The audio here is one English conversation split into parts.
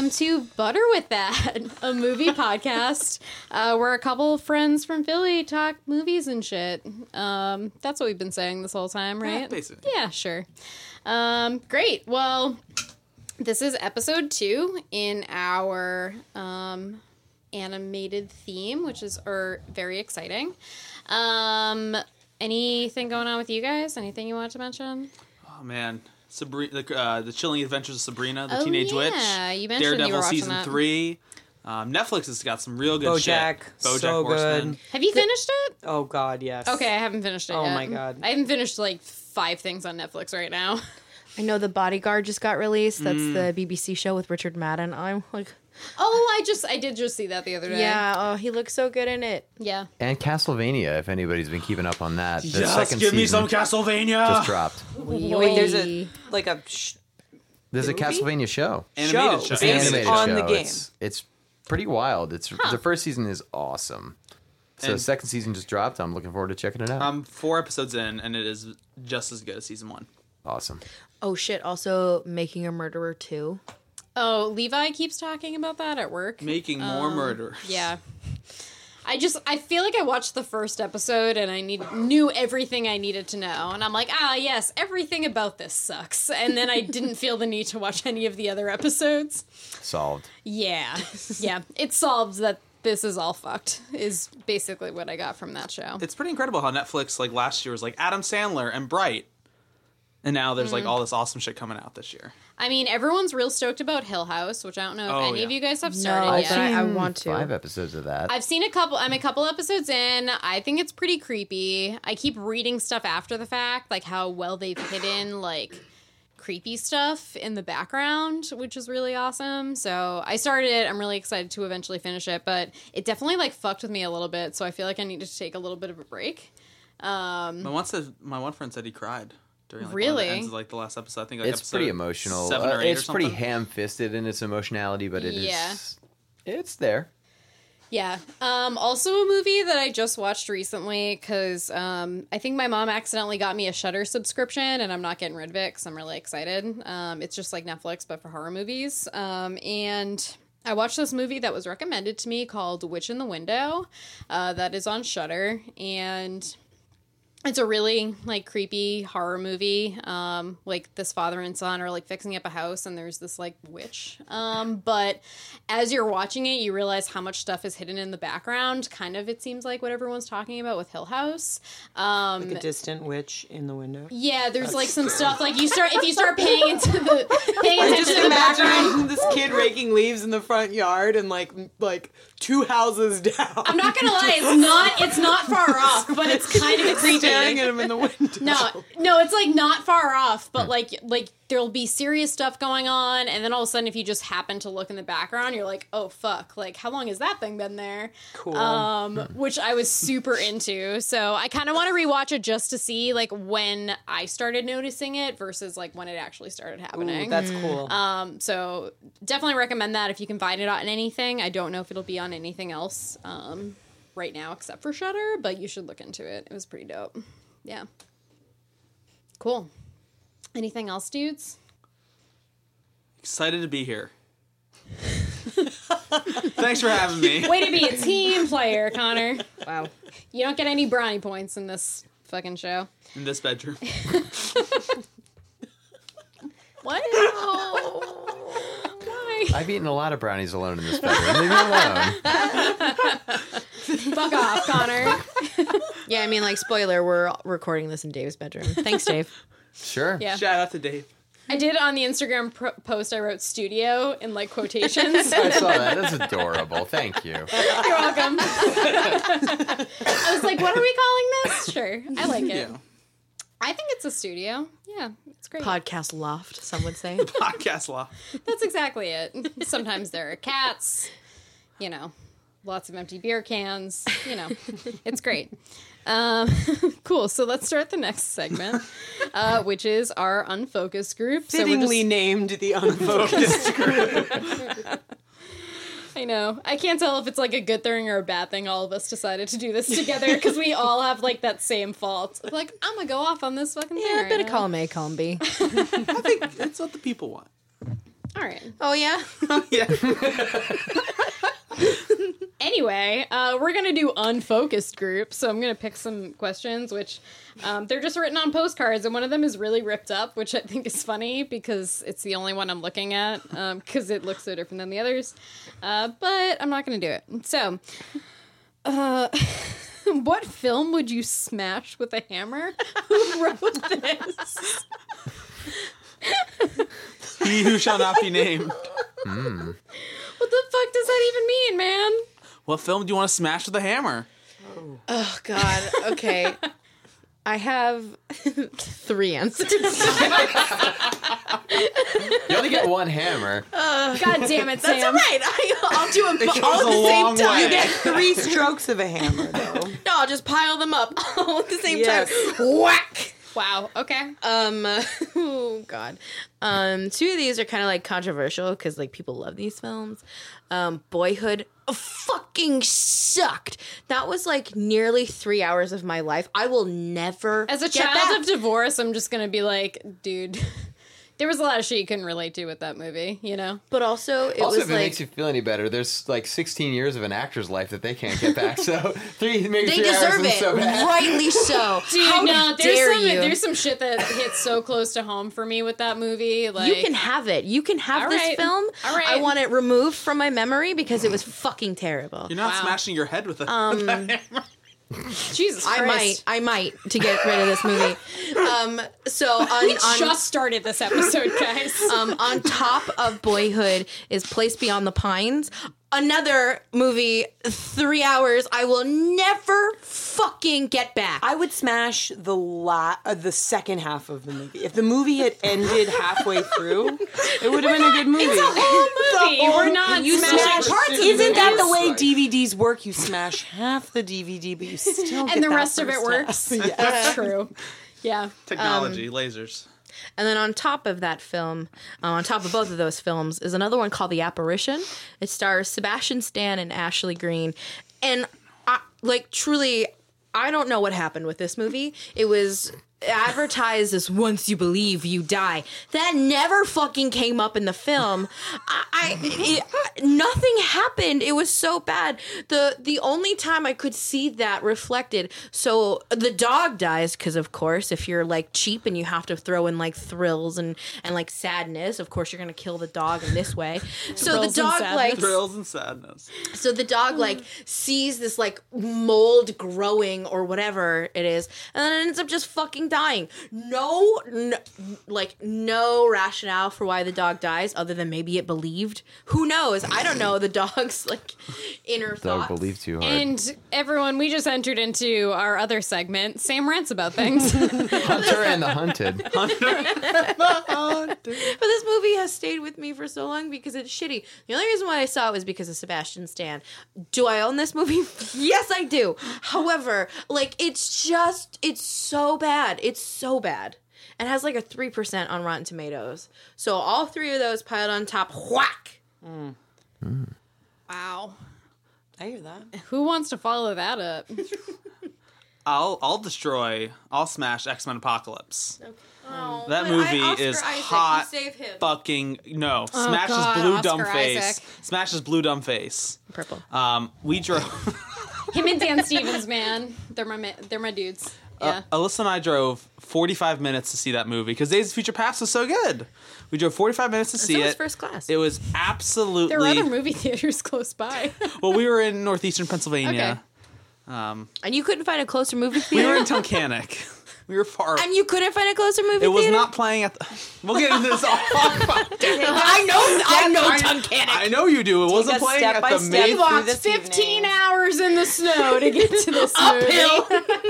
welcome to Butter with That, a movie podcast uh, where a couple of friends from Philly talk movies and shit. Um, that's what we've been saying this whole time, right? basically. Yeah, sure. Um, great. Well, this is episode two in our um, animated theme, which is er, very exciting. Um, anything going on with you guys? Anything you wanted to mention? Oh man, Sabrina, the, uh, the Chilling Adventures of Sabrina, the Oh, Teenage Witch. you mentioned you Daredevil were watching season that. three. Um, Netflix has got some real good BoJack, shit. BoJack so Horseman. good. Have you finished it? Oh God, yes. Okay, I haven't finished it Oh yet. my God. I haven't finished like five things on Netflix right now. I know The Bodyguard just got released. That's Mm. the BBC show with Richard Madden. I'm like, Oh, I just I did just see that the other day. yeah, oh, he looks so good in it. Yeah. And Castlevania, if anybody's been keeping up on that. The Yes, second give me season some Castlevania. just dropped. Wait, there's a like a sh- There's a Castlevania show. Animated show show. It's an based animated on show. the game. It's, it's pretty wild. It's the first season is awesome. So And- second season just dropped. I'm looking forward to checking it out. I'm four episodes in, and it is just as good as season one. awesome. Oh shit! Also, Making a Murderer too. Oh, Levi keeps talking about that at work. Making more murder. Yeah. I just I feel like I watched the first episode and I need knew everything I needed to know and I'm like ah yes everything about this sucks and then I didn't feel the need to watch any of the other episodes. Solved. Yeah, yeah, it solves that this is all fucked is basically what I got from that show. It's pretty incredible how Netflix like last year was like Adam Sandler and Bright, and now there's Mm. like all this awesome shit coming out this year. I mean, everyone's real stoked about Hill House, which I don't know if Oh, any of yeah. you guys have No, started but yet. I, I want to. Five episodes of that. I've seen a couple. I'm a couple episodes in. I think it's pretty creepy. I keep reading stuff after the fact, like how well they've hidden like creepy stuff in the background, which is really awesome. So I started it. I'm really excited to eventually finish it, but it definitely like fucked with me a little bit. So I feel like I need to take a little bit of a break. Um, My one said, my one friend said he cried during like, Really? one of the ends of, like the last episode. I think like it's pretty emotional. Seven Uh, or eight it's or pretty ham-fisted in its emotionality, but it is. Yeah. It's there. Yeah. Um, also, a movie that I just watched recently because um, I think my mom accidentally got me a Shudder subscription, and I'm not getting rid of it because I'm really excited. Um, it's just like Netflix, but for horror movies. Um, and I watched this movie that was recommended to me called Witch in the Window. Uh, that is on Shudder, and it's a really like creepy horror movie um like this father and son are like fixing up a house and there's this like witch um but as you're watching it you realize how much stuff is hidden in the background kind of it seems like what everyone's talking about with hill house um like a distant witch in the window. yeah there's like some stuff like you start if you start paying into the paying I attention just to the background this kid raking leaves in the front yard and like like two houses down. i'm not gonna lie it's not it's not far off but it's kind of a creepy staring at him in the window. No, no, it's like not far off, but like like there'll be serious stuff going on, and then all of a sudden, if you just happen to look in the background, you're like, oh fuck, like how long has that thing been there? Cool. Um, which I was super into. So I kind of want to rewatch it just to see like when I started noticing it versus like when it actually started Ooh, happening. that's cool. um, so definitely recommend that if you can find it on anything. I don't know if it'll be on anything else um, right now except for Shudder, but you should look into it. It was pretty dope. Yeah. Cool. Anything else, dudes? Excited to be here. Thanks for having me. Way to be a team player, Connor. Wow. You don't get any brownie points in this fucking show. in this bedroom. What? Why? I've eaten a lot of brownies alone in this bedroom. Leave me alone. Fuck off, Connor. Yeah, I mean, like, spoiler, we're recording this in Dave's bedroom. Thanks, Dave. Sure. Yeah. Shout out to Dave. I did on the Instagram pro- post. I wrote studio in like quotations. I saw that. That's adorable. Thank you. You're welcome. I was like, what are we calling this? Sure. I like it. Yeah. I think it's a studio. Yeah, it's great. Podcast loft, some would say. Podcast loft. That's exactly it. Sometimes there are cats, you know, lots of empty beer cans, you know, it's great. Um, cool. So let's start the next segment, uh, which is our unfocused group. So Fittingly just- named the unfocused group. I know. I can't tell if it's like a good thing or a bad thing. All of us decided to do this together because we all have like that same fault. Like I'm gonna go off on this fucking thing. Yeah, a right bit of now. column A, column B. I think it's what the people want. All All right. Oh yeah. yeah. Anyway, uh, we're gonna do unfocused groups. So I'm gonna pick some questions, which um, they're just written on postcards, and one of them is really ripped up, which I think is funny because it's the only one I'm looking at because it looks so different than the others. Uh, but I'm not gonna do it. So, uh, what film would you smash with a hammer? Who wrote this? He who shall not be named. Hmm. What the fuck does that even mean, man? What film do you want to smash with a hammer? Oh, oh God. Okay. I have three answers. You only get one hammer. Uh, God damn it, That's Sam. all right. I, I'll do them It all at the same time. way. You get three strokes of a hammer, though. No, I'll just pile them up all at the same Yes. time. Whack. Wow. Okay. Um. Oh God. Um. Two of these are kind of like controversial because like people love these films. Um. Boyhood fucking sucked. That was like nearly three hours of my life. I will never. As a get child back. of divorce, I'm just gonna be like, dude, there was a lot of shit you couldn't relate to with that movie, you know? but also it Also, was if it like makes you feel any better, there's like 16 years of an actor's life that they can't get back. So three, maybe they three deserve isn't it, so bad. rightly so. Dude, How no, there's dare some you? there's some shit that hits so close to home for me with that movie. Like you can have it. You can have All this right. film. All right. I want it removed from my memory because it was fucking terrible. You're not Wow. smashing your head with a, Um, with a hammer. Jesus I might, I might to get rid of this movie. Um, so on, We on just started this episode, guys. um, on top of Boyhood is Place Beyond the Pines. Another movie, three hours. I will never fucking get back. I would smash the la- uh, the second half of the movie. If the movie had ended halfway through, it would have been a good movie. it's a whole movie. We're not You smashing smash parts of Isn't that the way DVDs work? You smash half the DVD, but you still get and the that rest of it works. half. That's true. Yeah. Technology, um, lasers. And then on top of that film, uh, on top of both of those films, is another one called The Apparition. It stars Sebastian Stan and Ashley Greene. And I, like truly, I don't know what happened with this movie. It was advertised as once you believe you die. That never fucking came up in the film. I, I it, nothing happened. It was so bad. The the only time I could see that reflected, so the dog dies because of course, if you're like cheap and you have to throw in like thrills and and like sadness, of course you're gonna kill the dog in this way. So Thrills the dog like Thrills and sadness. so the dog like sees this like mold growing or whatever it is, and then it ends up just fucking dying. No, no, like no rationale for why the dog dies other than maybe it believed. Who knows? I don't know the dog's like inner Dog thoughts. believe too hard. And everyone, we just entered into our other segment. Sam rants about things. Hunter and the Hunted. But this movie has stayed with me for so long because it's shitty. The only reason why I saw it was because of Sebastian Stan. Do I own this movie? yes, I do. However, like it's just it's so bad. It's so bad. It has like a 3% on Rotten Tomatoes. So all three of those piled on top, whack. wow. I hear that. Who wants to follow that up? I'll I'll destroy. I'll smash X Men Apocalypse. That Oh, But movie I- is Isaac, hot. save him. Fucking no! Smashes God, blue Oscar dumb face. Isaac. Smashes blue dumb face. Purple. Um, we drove. Him and Dan Stevens, man. They're my they're my dudes. Yeah. Uh, Alyssa and I drove 45 minutes to see that movie because Days of Future Past was so good. We drove 45 minutes to see so it. was First Class. It was absolutely. there were other movie theaters close by. well, we were in northeastern Pennsylvania. and you couldn't find a closer movie theater. We were in Tunkhannock. We were far. and you couldn't find a closer movie it was theater? not playing at the. We'll get into this all. I know, I know I, Tunkhannock. I know you do. It wasn't us playing step at by the step main. through Walked 15 evening. hours in the snow to get to this movie.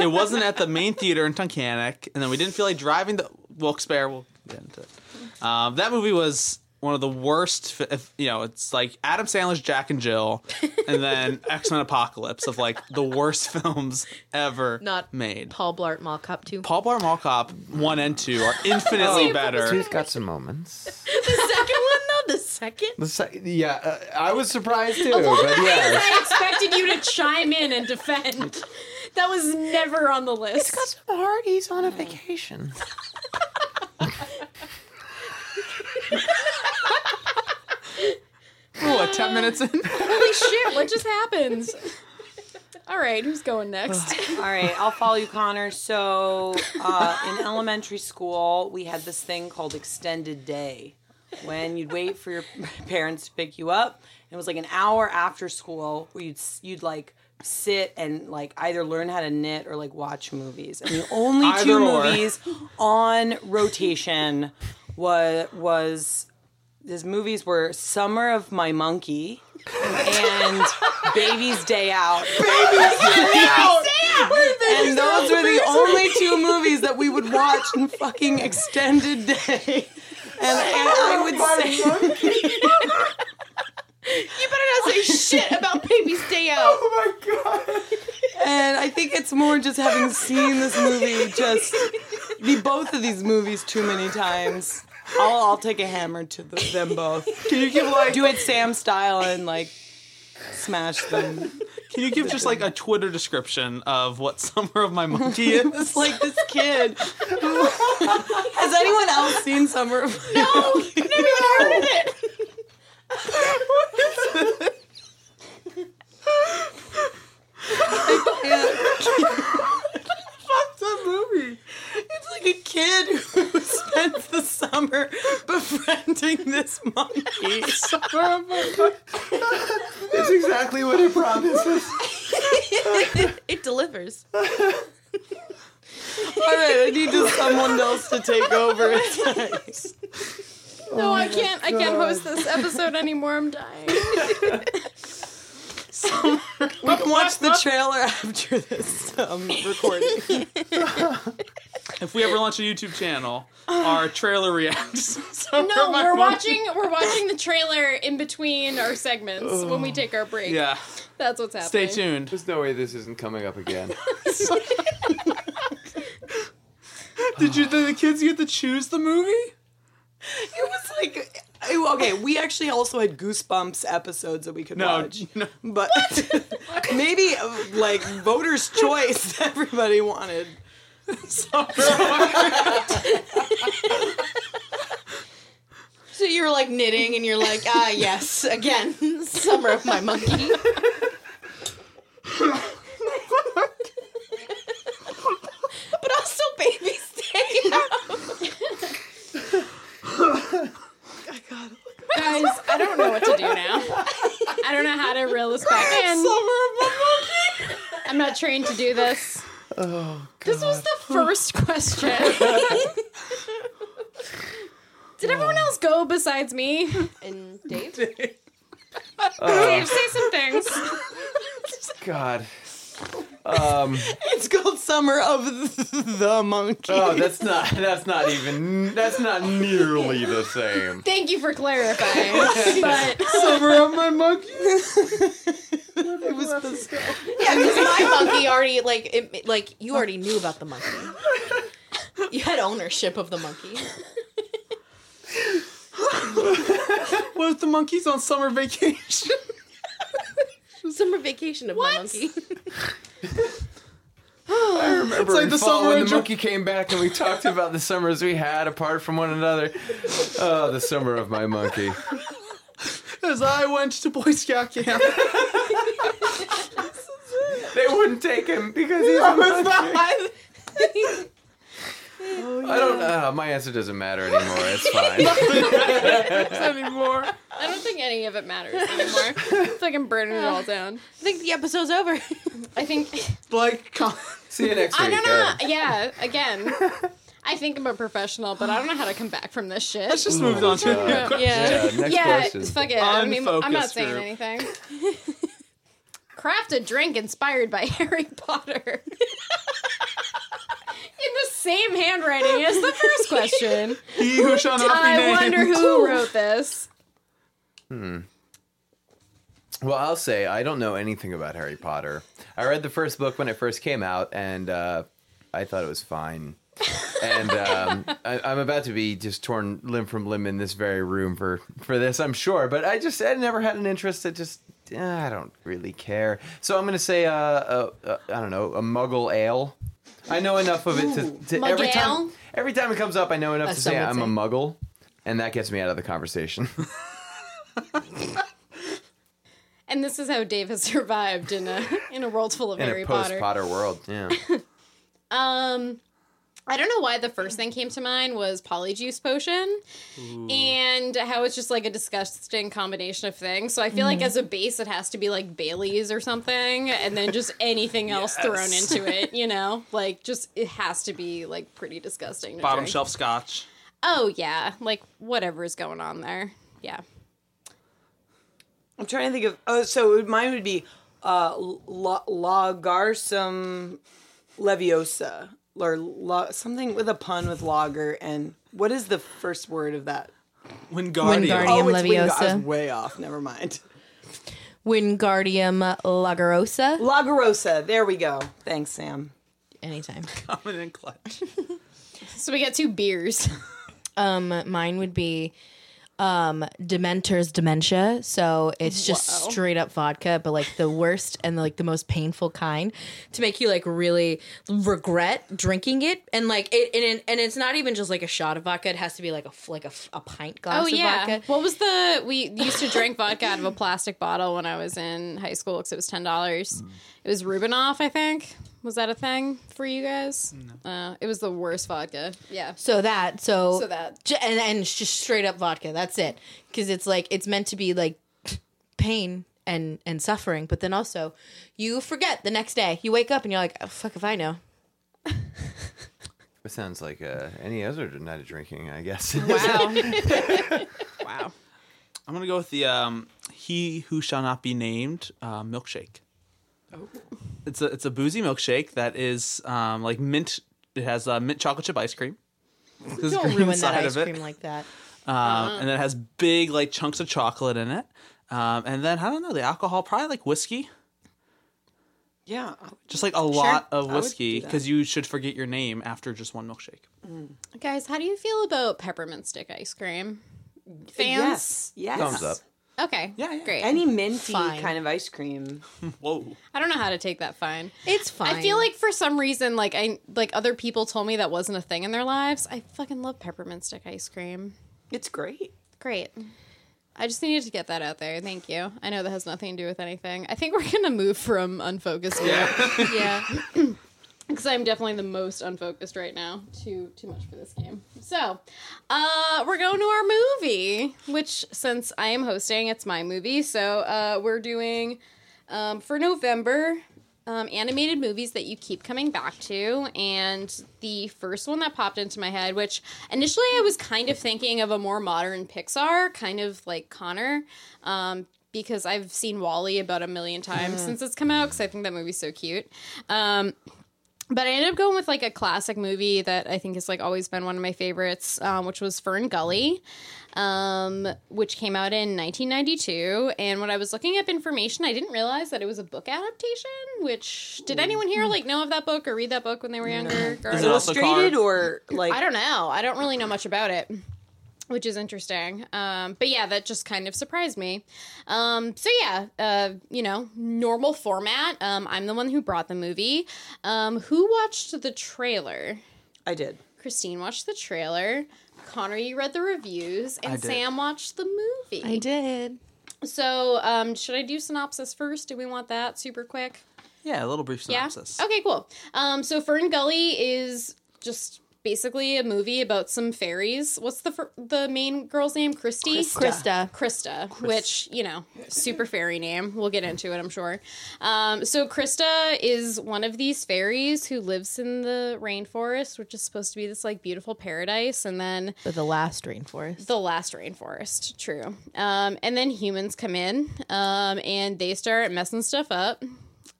It wasn't at the main theater in Tunkhannock, and then we didn't feel like driving to Wilkes-Barre. We'll get into it. Um, that movie was one of the worst. If, you know, it's like Adam Sandler's Jack and Jill, and then X Men Apocalypse of like the worst films ever Not made. Paul Blart Mall Cop 2. Paul Blart Mall Cop one and two are infinitely better. He's got some moments. The second one, though? The second? The se- yeah, uh, I was surprised too, Of but yeah. I expected you to chime in and defend. That was never on the list. hard. He's on a vacation. What, 10 minutes in? Holy shit! What just happened? All right, who's going next? All right, I'll follow you, Connor. So, uh, in elementary school, we had this thing called extended day, when you'd wait for your parents to pick you up. It was like an hour after school where you'd you'd like sit and like either learn how to knit or like watch movies. And the only two or. movies on rotation was was his movies were Summer of My Monkey and Baby's Day Out. Baby's Day Out! and those were the only two movies that we would watch in fucking extended day. And, and I would say, You better not say shit about Baby's Day Out. Oh my god. And I think it's more just having seen this movie, just the both of these movies too many times. I'll, I'll take a hammer to the, them both. Can you give like Do it Sam style and like smash them. can you give just like a Twitter description of what Summer of My Monkey is? It's like this kid. Has anyone else seen Summer of My Monkey? No, never even heard of it. What's that movie? It's like a kid who spends the summer befriending this monkey. Summer of My Monkey. It's exactly what it promises. It delivers. All right, I need just someone else to take over. It's like- No, I can't. I can't host this episode anymore. I'm dying. we can watch the trailer after this um, recording. If we ever launch a YouTube channel, our trailer reacts. Summer No, we're Monkey. watching. We're watching the trailer in between our segments when we take our break. Yeah, that's what's happening. stay tuned. There's no way this isn't coming up again. Did you? Did the kids get to choose the movie? It was like, okay, we actually also had Goosebumps episodes that we could No, watch. no. But maybe uh, like voters' choice, everybody wanted. So you were like knitting and you're like, ah, yes, again, summer of my monkey. but also Baby's Day Out. Guys, I don't know what to do now. I don't know how to reel this back in. I'm not trained to do this. Oh, This was the first question. Did everyone else go besides me? And Dave? Dave, say some things. God. Um. It's called Summer of the Monkey. Oh, that's not. That's not even. That's not nearly the same. Thank you for clarifying. But Summer of My Monkey. it was bizarre. Yeah, because my monkey already, like, it, like, you already knew about the monkey. You had ownership of the monkey. What if the monkey's on summer vacation? Summer vacation of my monkey. I remember It's like the fall summer when the monkey came back and we talked about the summers we had apart from one another. Oh, the summer of my monkey. As I went to Boy Scout camp. They wouldn't take him because he's a monkey. I don't. Uh, my answer doesn't matter anymore. It's fine. anymore. I don't think any of it matters anymore. It's like I'm burning it all down. I think the episode's over. I think Like, com- See you next time. I week. don't know. Good. Yeah, again. I think I'm a professional, but I don't know how to come back from this shit. let's just move on to a new God. question. yeah. Yeah, next yeah, question. fuck it. I mean, I'm not Unfocused saying group. anything. Craft a drink inspired by Harry Potter. In the same handwriting as the first question. He who shall not be I wonder who wrote this. Hmm. Well, I'll say I don't know anything about Harry Potter. I read the first book when it first came out, and uh, I thought it was fine. and um, I, I'm about to be just torn limb from limb in this very room for for this, I'm sure. But I just I never had an interest. I just eh, I don't really care. So I'm gonna say uh, uh, uh, I don't know a Muggle ale. I know enough of it to, to every Muggle? time every time it comes up, I know enough As to some say would I'm say. a Muggle, and that gets me out of the conversation. And this is how Dave has survived in a in a world full of In Harry a post Potter. Potter world, yeah. Um, I don't know why the first thing came to mind was polyjuice potion, and how it's just like a disgusting combination of things. So I feel like as a base, it has to be like Bailey's or something, and then just anything else thrown into it. You know, like just it has to be like pretty disgusting. To Bottom drink. shelf scotch. Oh yeah, like whatever's going on there. Yeah. I'm trying to think of. Oh, so mine would be uh, La- Lagarsum Leviosa or la- something with a pun with lager. And what is the first word of that? Wingardium. Wingardium. Oh, it's Winga- I Leviosa. was way off. Never mind. Wingardium Lagarosa. Lagarosa. There we go. Thanks, Sam. Anytime. Coming in clutch. So we got two beers. Um, mine would be um Dementor's dementia. So it's just Whoa. straight up vodka, but like the worst and like the most painful kind to make you like really regret drinking it. And like it and, and it's not even just like a shot of vodka. It has to be like a like a, f- a pint glass Oh of yeah. vodka. What was the we used to drink vodka out of a plastic bottle when I was in high school because it was ten dollars. It was Rubinoff, I think. Was that a thing for you guys? Uh, it was the worst vodka. Yeah. So that so So that. J- and and it's just straight up vodka. That's it. Because it's like it's meant to be like pain and and suffering, but then also you forget the next day. You wake up and you're like, oh, "Fuck if I know." It sounds like uh, any other night of drinking, I guess. Wow. wow. I'm gonna go with the um, "He Who Shall Not Be Named" uh, milkshake. It's a it's a boozy milkshake that is um, like mint. It has uh, mint chocolate chip ice cream. There's Don't cream ruin that inside ice of it. cream like that. um, and it has big like chunks of chocolate in it. Um, and then I don't know the alcohol, probably like whiskey, Yeah. just like a lot of whiskey because you should forget your name after just one milkshake. Guys, how do you feel about peppermint stick ice cream? Fans? Yes. Yes. Thumbs up. Okay. Yeah, yeah. Great. Any minty Fine. kind of ice cream. Whoa, I don't know how to take that fine. It's fine. I feel like for some reason, like I like other people told me that wasn't a thing in their lives. I fucking love peppermint stick ice cream. It's great. Great. I just needed to get that out there. Thank you. I know that has nothing to do with anything. I think we're gonna move from unfocused Yeah. yeah, because I'm definitely the most unfocused right now. Too too much for this game. So, uh, we're going to our movie, which since I am hosting, it's my movie. So, uh, we're doing um, for November um, animated movies that you keep coming back to. And the first one that popped into my head, which initially I was kind of thinking of a more modern Pixar, kind of like Connor. Um, because I've seen WALL-E about a million times since it's come out, because I think that movie's so cute. Um, but I ended up going with like a classic movie that I think has like always been one of my favorites, um, which was Fern Gully, um, which came out in 1992. And when I was looking up information, I didn't realize that it was a book adaptation. Which did anyone here like know of that book or read that book when they were younger? Or- Is it Illustrated or like I don't know. I don't really know much about it, which is interesting. Um, but yeah, that just kind of surprised me. Um, so yeah, uh, you know, normal format. Um, I'm the one who brought the movie. Um, who watched the trailer? I did. Christine watched the trailer. Connor, you read the reviews, and did. Sam watched the movie. I did. So, um, should I do synopsis first? Do we want that super quick? yeah, a little brief synopsis. Yeah. Okay, cool. Um, so Fern Gully is just basically a movie about some fairies. What's the fir- the main girl's name? Christy. Krista. Krista, which you know, super fairy name. We'll get into it, I'm sure. Um, so Krista is one of these fairies who lives in the rainforest, which is supposed to be this like beautiful paradise, and then But the last rainforest. the last rainforest. True. Um, and then humans come in, um, and they start messing stuff up.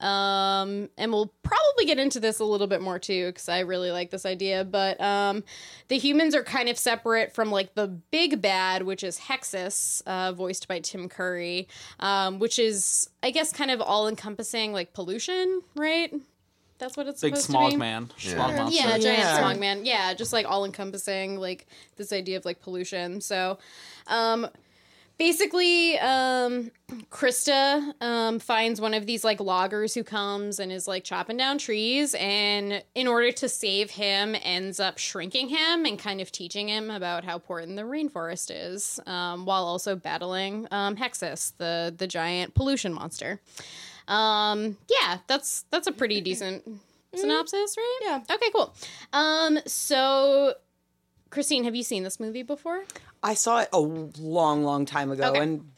Um, and we'll probably get into this a little bit more too, because I really like this idea. But um, the humans are kind of separate from like the big bad, which is Hexxus, uh, voiced by Tim Curry, um, which is, I guess, kind of all encompassing like pollution, right? That's what it's Big supposed smog to be. man, Yeah. smog monster. Yeah, giant Yeah. smog man. Yeah, just like all encompassing, like this idea of like pollution. So, um, basically um krista um finds one of these like loggers who comes and is like chopping down trees and in order to save him ends up shrinking him and kind of teaching him about how important the rainforest is um, while also battling um, hexxus the the giant pollution monster. Um yeah that's that's a pretty decent synopsis right? Yeah. okay cool. Um so christine have you seen this movie before I saw it a long, long time ago Okay. and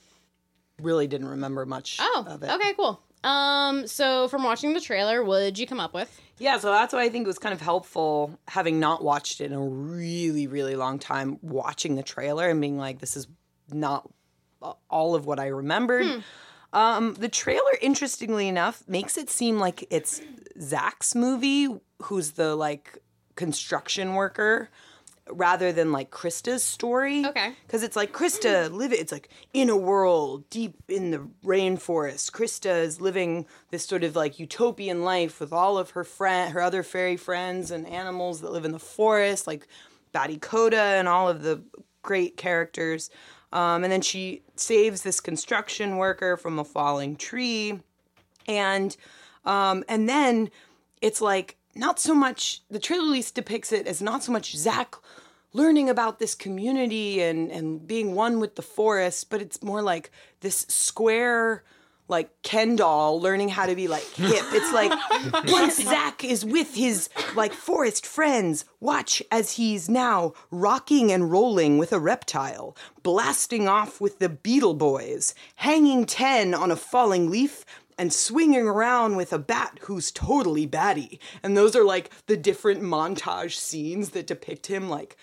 really didn't remember much Oh, of it. okay, cool. Um, so from watching the trailer, what did you come up with? Yeah, so that's why I think it was kind of helpful having not watched it in a really, really long time, watching the trailer and being like, this is not all of what I remembered. Um, the trailer, interestingly enough, makes it seem like it's Zach's movie, who's the like construction worker, rather than like Krista's story. Okay. Because it's like Krista live it's like in a world deep in the rainforest. Krista is living this sort of like utopian life with all of her friend her other fairy friends and animals that live in the forest, like Batty Koda and all of the great characters. Um, and then she saves this construction worker from a falling tree. And um, and then it's like not so much the trailer release depicts it as not so much Zach learning about this community and and being one with the forest, but it's more like this square like Ken doll learning how to be like hip. It's like once Zach is with his like forest friends, watch as he's now rocking and rolling with a reptile, blasting off with the Beetle Boys, hanging ten on a falling leaf, and swinging around with a bat who's totally batty. And those are like the different montage scenes that depict him like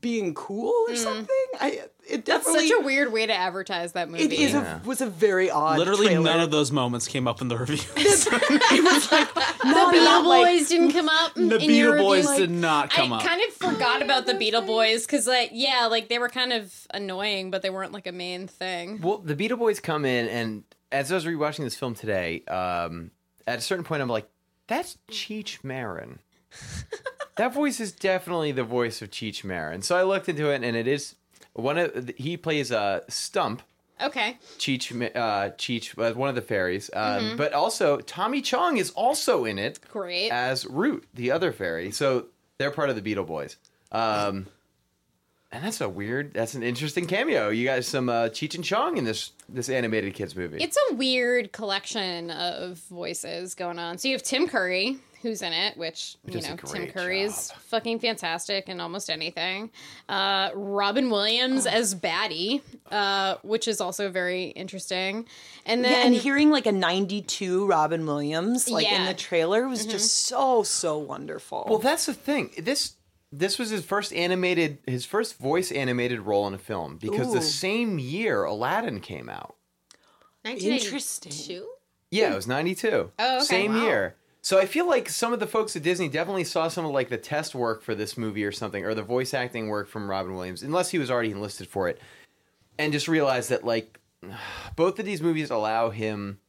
being cool or something. I it That's definitely such a weird way to advertise that movie. it is a, was a very odd. Literally trailer. none of those moments came up in the reviews. the Not Beetle about, like- didn't come up. the in your Beetle Boys review? did not come I up. I kind of forgot about the Beetle Boys because, like, yeah, like they were kind of annoying, but they weren't like a main thing. Well, the Beetle Boys come in, and as I was rewatching this film today, um, at a certain point, I'm like, "That's Cheech Marin." that voice is definitely the voice of Cheech Marin. So I looked into it, and it is one of he plays a uh, Stump. Okay, Cheech, uh, Cheech, uh, one of the fairies, um, Mm-hmm. but also Tommy Chong is also in it great. as Root, the other fairy. So they're part of the Beetle Boys. Um, and that's a weird, that's an interesting cameo. You got some uh, Cheech and Chong in this this animated kids movie. It's a weird collection of voices going on. So you have Tim Curry, who's in it, which you know Tim great Curry's job. fucking fantastic in almost anything. Uh, Robin Williams as Batty, uh, which is also very interesting. And Yeah, then and hearing like a 92 Robin Williams like in Yeah. Mm-hmm. the trailer was just so so wonderful. well, that's the thing. This this was his first animated, his first voice animated role in a film because the same year Aladdin came out. Interesting. 1992? Yeah, it was ninety two. Oh, okay. Same Wow. year. So I feel like some of the folks at Disney definitely saw some of like the test work for this movie or something, or the voice acting work from Robin Williams, unless he was already enlisted for it, and just realized that like both of these movies allow him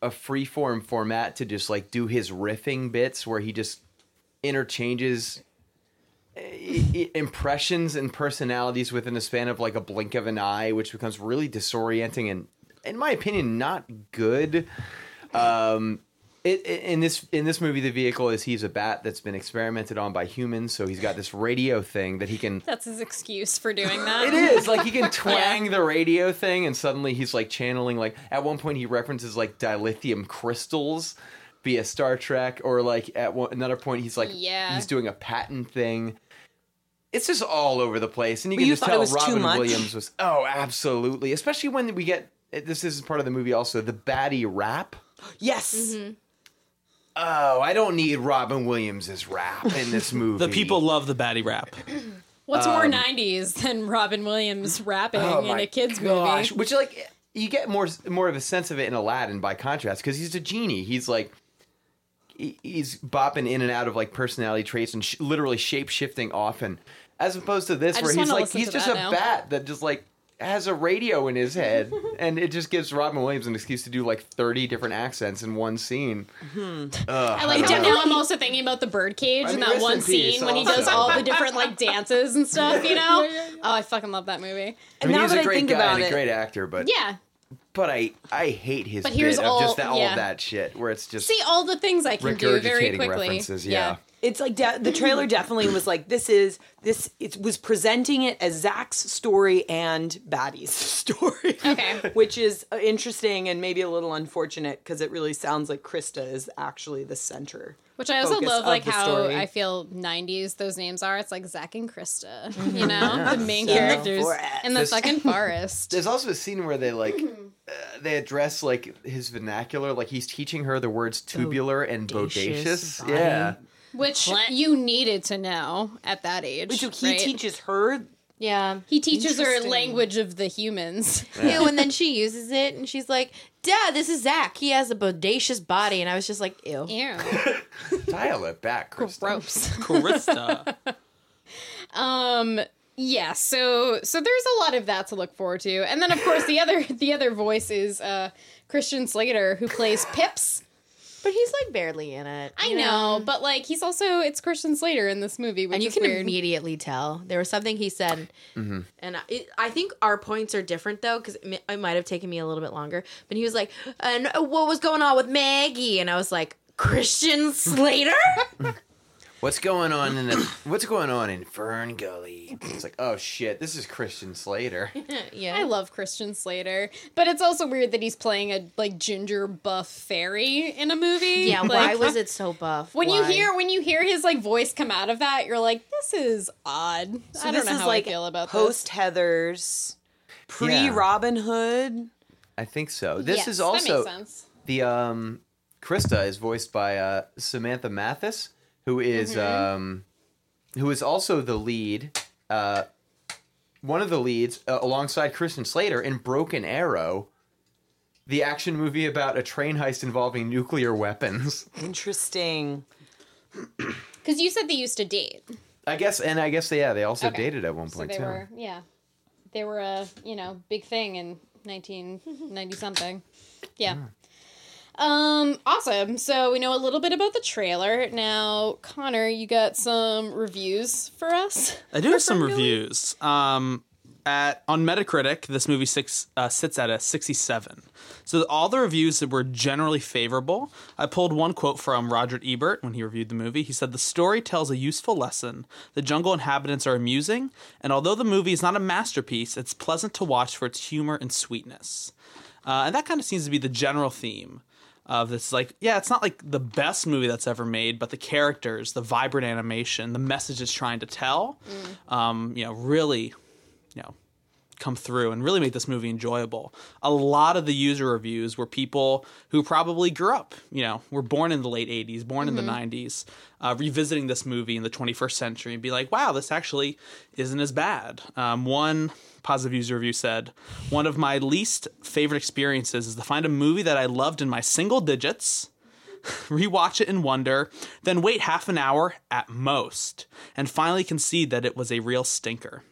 a free form format to just like do his riffing bits where he just interchanges i- impressions and personalities within the span of like a blink of an eye, which becomes really disorienting and, in my opinion, not good. Um, it, it- in this in this movie, the vehicle is he's a bat that's been experimented on by humans, so he's got this radio thing that he can. that's his excuse for doing that. It is like he can twang the radio thing, and suddenly he's like channeling. Like at one point, he references like dilithium crystals via Star Trek, or like at one, another point, he's like Yeah. he's doing a patent thing. It's just all over the place, and you But can you just thought it tell was too Robin much? Williams was oh, absolutely, especially when we get this is part of the movie also the baddie rap. Yes. Mm-hmm. Oh, I don't need Robin Williams' rap in this movie. the people love the baddie rap. What's more '90s than Robin Williams rapping Um, Oh in a kids gosh. movie? Which like you get more more of a sense of it in Aladdin by contrast because he's a genie. He's like he- he's bopping in and out of like personality traits and sh- literally shape shifting often, as opposed to this I where just he's wanna like listen he's to just that a now. bat that just like has a radio in his head, and it just gives Robin Williams an excuse to do like thirty different accents in one scene. Hmm. I like to now I'm also thinking about the birdcage I in mean, that one in peace, scene when he does all the different like dances and stuff, you know? Oh, I fucking love that movie. I mean, now he's that a I great think guy about and a it- great actor, but Yeah. but I I hate his But bit here's of all- just that, all yeah. of that shit where it's just See all the things I can do very quickly. references. Yeah. It's like de- the trailer definitely was like this is this it was presenting it as Zach's story and Batty's story. Okay. Which is uh, interesting and maybe a little unfortunate because it really sounds like Krista is actually the center. Which I also love, like how story. I feel '90s those names are. It's like Zach and Krista, you know, the main So- characters in the This- fucking forest. There's also a scene where they like uh, they address like his vernacular, like he's teaching her the words tubular and Bodacious bodacious. body. Yeah. Which you needed to know at that age. So he right? teaches her. Yeah. He teaches her language of the humans. Ew, and then she uses it and she's like, Dad, this is Zach. He has a bodacious body. And I was just like, ew. Ew, Dial it back, Kristen. gross. Krista. Um, yeah. So so there's a lot of that to look forward to, and then of course the other the other voice is uh, Christian Slater who plays Pips. But he's like barely in it. I you know, but like he's also it's Christian Slater in this movie, which and you is can weird. immediately tell. There was something he said. Mm-hmm. And it, i think our points are different though because it, it might have taken me a little bit longer. But he was like and what was going on with maggie? And i was like christian slater What's going on in the What's going on in Fern Gully? It's like, oh shit, this is Christian Slater. yeah I love Christian Slater, but it's also weird that he's playing a like ginger buff fairy in a movie. yeah Like, why was it so buff When you hear when you hear his like voice come out of that, you're like, this is odd. So I don't this know how like I feel about this. post this. Heathers, pre Yeah. Robin Hood. I think so. This Yes, is that also makes sense. the um Krista is voiced by uh Samantha Mathis, who is, Mm-hmm. um who is also the lead uh one of the leads uh, alongside Christian Slater in Broken Arrow, the action movie about a train heist involving nuclear weapons. Interesting. Because you said they used to date. I guess and I guess yeah, they also Okay. dated at one So point they too. were, yeah, they were a you know big thing in 1990 something. Yeah. Um. Awesome. So we know a little bit about the trailer. Now, Connor, you got some reviews for us. I do have some reviews. Um, at on Metacritic, this movie six uh, sits at a sixty-seven. So all the reviews that were generally favorable. I pulled one quote from Roger Ebert when he reviewed the movie. He said, "The story tells a useful lesson. The jungle inhabitants are amusing, and although the movie is not a masterpiece, it's pleasant to watch for its humor and sweetness." Uh, and that kind of seems to be the general theme of this. Like, yeah, it's not like the best movie that's ever made, but the characters, the vibrant animation, the message it's trying to tell, um, you know, really, you know, come through and really make this movie enjoyable. A lot of the user reviews were people who probably grew up, you know, were born in the late 80s, born in the 90s, uh, revisiting this movie in the 21st century and be like, wow, this actually isn't as bad. Um, one positive user review said, one of my least favorite experiences is to find a movie that I loved in my single digits rewatch it in wonder, then wait half an hour at most, and finally concede that it was a real stinker.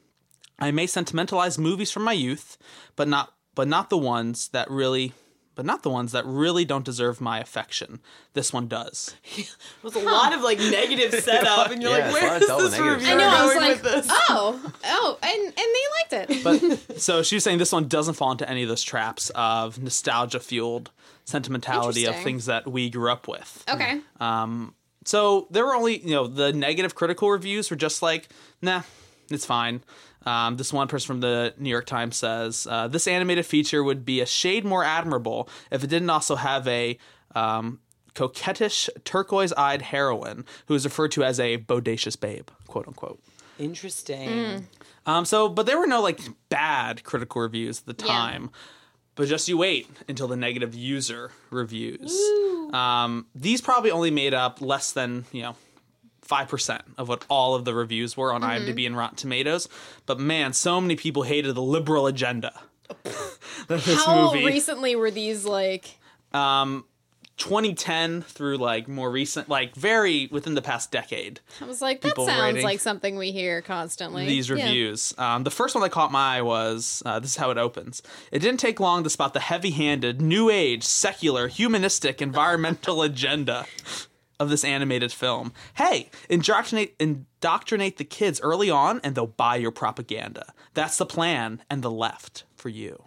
I may sentimentalize movies from my youth, but not but not the ones that really but not the ones that really don't deserve my affection. This one does. It was a lot of like negative setup, and you're Yeah, like, it's where hard is to tell the this review I know. I was going like, with this? oh, oh, and and they liked it. But so she was saying this one doesn't fall into any of those traps of nostalgia fueled sentimentality of things that we grew up with. Okay. Um. So there were only, you know, the negative critical reviews were just like, nah, it's fine. Um, this one person from the New York Times says uh, this animated feature would be a shade more admirable if it didn't also have a um, coquettish, turquoise-eyed heroine who is referred to as a bodacious babe, quote unquote. Interesting. Um, so, but there were no like bad critical reviews at the Yeah. time. But just you wait until the negative user reviews. Um, these probably only made up less than you know five percent of what all of the reviews were on IMDb and Rotten Tomatoes. But man, so many people hated the liberal agenda. How movie. recently were these like? Um, 2010 through like more recent, like very within the past decade. I was like, that sounds like something we hear constantly. these Yeah. reviews. Um, the first one that caught my eye was uh, this is how it opens. It didn't take long to spot the heavy-handed, new age, secular, humanistic, environmental agenda of this animated film. Hey, indoctrinate indoctrinate the kids early on, and they'll buy your propaganda. That's the plan, and the left for you.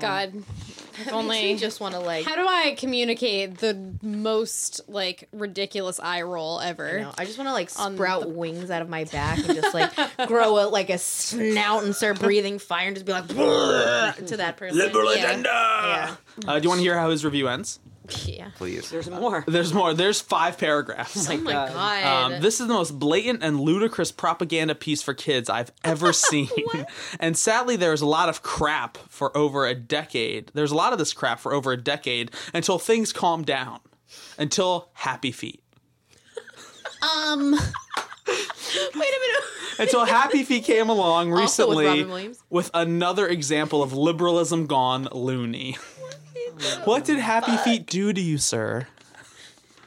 God, if I only. just want to like. How do I communicate the most like ridiculous eye roll ever? you know, I just want to like On sprout the- wings out of my back and just like grow a, like a snout and start breathing fire and just be like to that person. yeah. Yeah. Uh, do you want to hear how his review ends? Yeah. Please. There's more. There's more. There's five paragraphs. Oh my God. god. Um, this is the most blatant and ludicrous propaganda piece for kids I've ever seen. and sadly, there's a lot of crap for over a decade. There's a lot of this crap for over a decade until things calm down. Until Happy Feet. Um, Wait a minute. Until Happy Feet came along Also with recently with another example of liberalism gone loony. What did Happy Feet do to you, sir?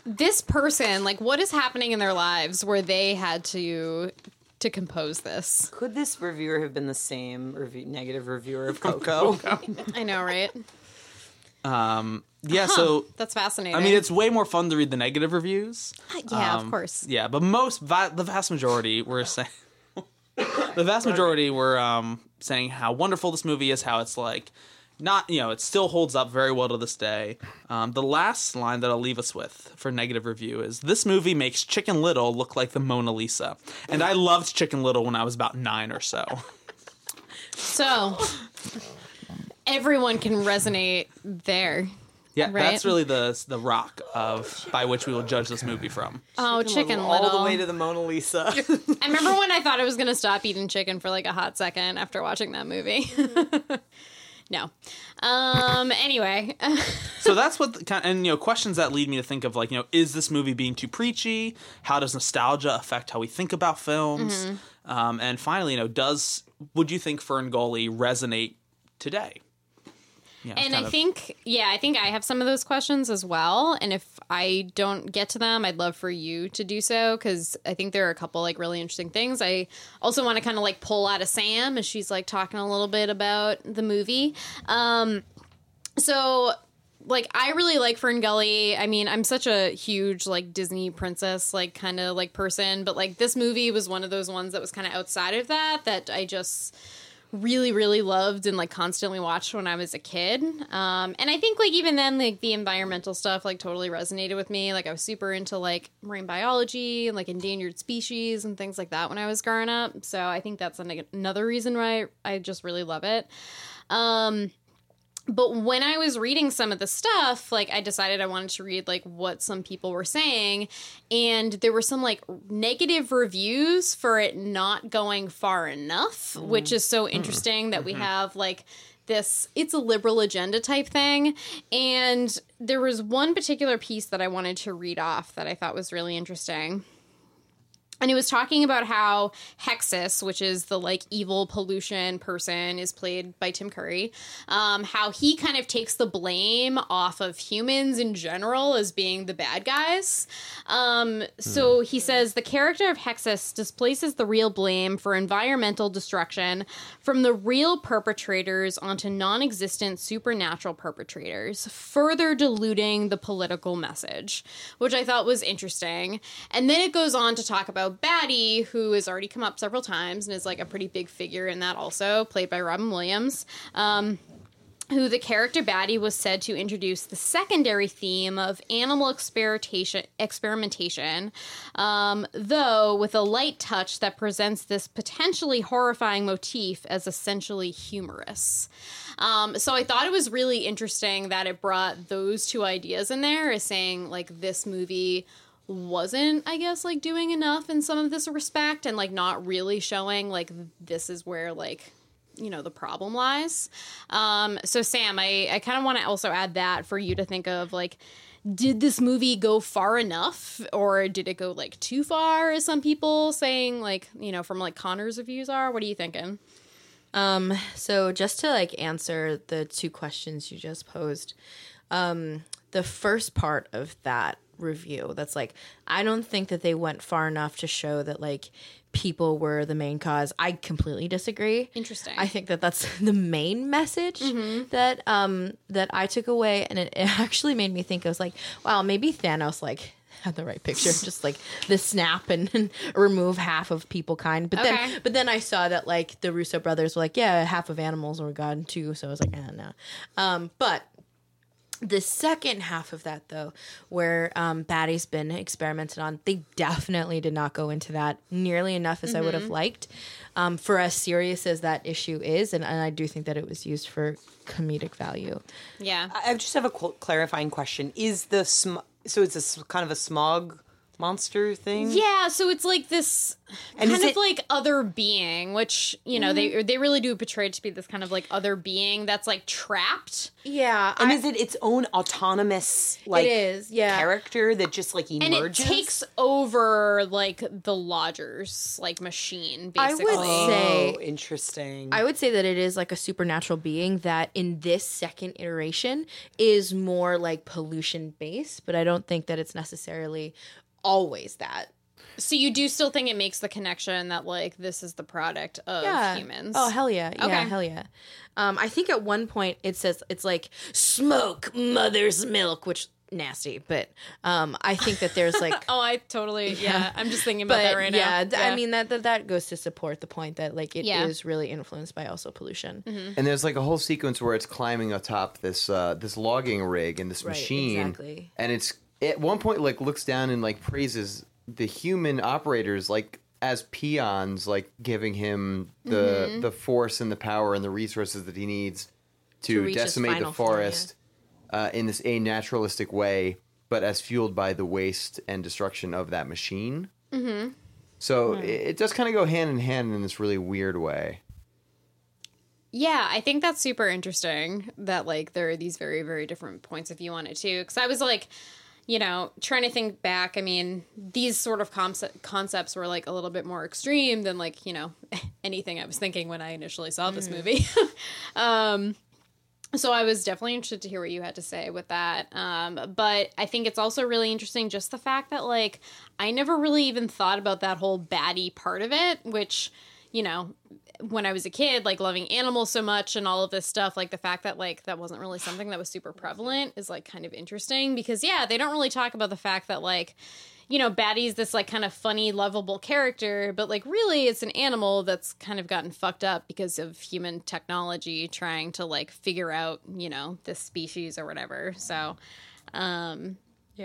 this person, like, what is happening in their lives where they had to to compose this? Could this reviewer have been the same review, negative reviewer of Coco? I know, right? Um, yeah, so That's fascinating. I mean, it's way more fun to read the negative reviews. yeah, of Um, course. Yeah, but most, va- the vast majority were saying, the vast majority were um, saying how wonderful this movie is, how it's like, not, you know, it still holds up very well to this day. Um, the last line that I'll leave us with for negative review is this movie makes Chicken Little look like the Mona Lisa. And I loved Chicken Little when I was about nine or so. So everyone can resonate there. Yeah, Right. that's really the the rock of by which we will judge this movie from. Oh, chicken all little. All the way to the Mona Lisa. I remember when I thought I was gonna stop eating chicken for like a hot second after watching that movie. no. Um. Anyway, so that's what the, kind and you know questions that lead me to think of like you know is this movie being too preachy how does nostalgia affect how we think about films Mm-hmm. um, and finally you know does would you think fern gully resonate today Yeah, and I of- think yeah, I think I have some of those questions as well. And if I don't get to them, I'd love for you to do so because I think there are a couple like really interesting things. I also want to kind of like pull out of Sam as she's like talking a little bit about the movie. Um, so like I really like Fern Gully. I mean, I'm such a huge like Disney princess like kind of like person, but like this movie was one of those ones that was kind of outside of that that I just really really loved and like constantly watched when I was a kid. Um and I think like even then like the environmental stuff like totally resonated with me. Like I was super into like marine biology and like endangered species and things like that when I was growing up. So I think that's an- another reason why I just really love it. Um but when I was reading some of the stuff, like I decided I wanted to read like what some people were saying, and there were some like negative reviews for it not going far enough, mm. which is so mm-hmm. interesting that we mm-hmm. have like this it's a liberal agenda type thing. And there was one particular piece that I wanted to read off that I thought was really interesting and he was talking about how Hexxus, which is the like evil pollution person, is played by Tim Curry. Um, how he kind of takes the blame off of humans in general as being the bad guys. Um, so he says the character of Hexxus displaces the real blame for environmental destruction from the real perpetrators onto non existent supernatural perpetrators, further diluting the political message, which I thought was interesting. And then it goes on to talk about Batty, who has already come up several times and is like a pretty big figure in that also, played by Robin Williams. Um, who the character Batty was said to introduce the secondary theme of animal experimentation, um, though with a light touch that presents this potentially horrifying motif as essentially humorous. Um, so I thought it was really interesting that it brought those two ideas in there, as saying like this movie wasn't i guess like doing enough in some of this respect and like not really showing like this is where like you know the problem lies. Um so sam i i kind of want to also add that for you to think of like did this movie go far enough or did it go like too far as some people saying like you know from like connor's reviews are? What are you thinking? Um, so just to like answer the two questions you just posed, um, the first part of that review that's like I don't think that they went far enough to show that like people were the main cause. I completely disagree. Interesting. I think that that's the main message that um that I took away and it, it actually made me think I was like, wow, maybe Thanos like had the right picture, just like the snap and, and remove half of people kind. But Okay. then but then I saw that like the Russo brothers were like, yeah, half of animals were gone too. So I was like, eh, no. Um, but the second half of that, though, where um, Batty's been experimented on, they definitely did not go into that nearly enough as I would have liked. Um, for as serious as that issue is, and, and I do think that it was used for comedic value. yeah. I just have a qu- clarifying question. Is the sm- so it's a s- kind of a smog monster thing? Yeah, so it's like this And kind of it- like other being, which you know they they really do portray it to be this kind of like other being that's like trapped. Yeah, And is it its own autonomous like it is. Yeah, character that just like emerges And emerges? it takes over like the lodgers like machine I would basically. say- Oh, interesting. I would say that it is like a supernatural being that in this second iteration is more like pollution based, but I don't think that it's necessarily always that. so you do still think it makes the connection that like this is the product of humans. Oh hell yeah, yeah, Okay. hell yeah. Um, I think at one point it says it's like smoke mother's milk, which nasty, but um, I think that there's like. Oh, I totally yeah. I'm just thinking about But that right yeah, now. th- I mean that, that that goes to support the point that like it is Yeah. Mm-hmm. really influenced by also pollution. And there's like a whole sequence where it's climbing atop this uh, this logging rig and this Right, machine, exactly. and it's at one point like looks down and like praises the human operators like as peons, like giving him the Mm-hmm. the force and the power and the resources that he needs to, To decimate the final form, yeah. forest uh, in this a naturalistic way, but as fueled by the waste and destruction of that machine. Mm-hmm. So it, it does kind of go hand in hand in this really weird way. Yeah, I think that's super interesting that like there are these very very different points of view on it too. Because I was like, you know, trying to think back. I mean, these sort of concept concepts were like a little bit more extreme than like you know anything I was thinking when I initially saw this movie. um, so I was definitely interested to hear what you had to say with that. Um, but I think it's also really interesting just the fact that like I never really even thought about that whole Batty part of it, which you know when I was a kid, like loving animals so much and all of this stuff, like the fact that like that wasn't really something that was super prevalent is like kind of interesting because yeah, they don't really talk about the fact that like you know, Batty's this like kind of funny, lovable character, but like really it's an animal that's kind of gotten fucked up because of human technology trying to like figure out, you know, this species or whatever. So, um,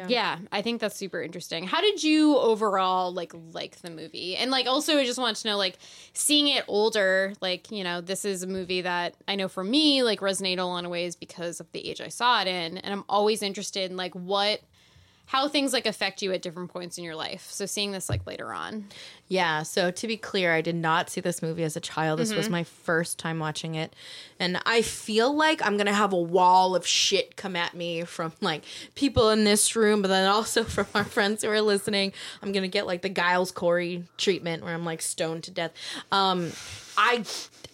yeah. I think that's super interesting. How did you overall like like the movie? And like also I just wanted to know like seeing it older, like, you know, this is a movie that I know for me like resonated a lot of ways because of the age I saw it in. And I'm always interested in like what how things like affect you at different points in your life. So seeing this like later on. Yeah, so to be clear, I did not see this movie as a child. This Mm-hmm. was my first time watching it. And I feel like I'm going to have a wall of shit come at me from like people in this room, but then also from our friends who are listening. I'm going to get like the Giles Corey treatment where I'm like stoned to death. Um I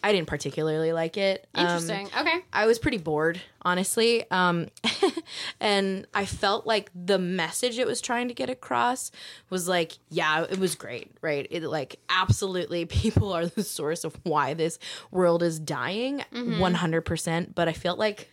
I didn't particularly like it. Um, Interesting. okay. I was pretty bored, honestly. Um, and I felt like the message it was trying to get across was like, yeah, it was great, right? It like absolutely people are the source of why this world is dying, 100%. But I felt like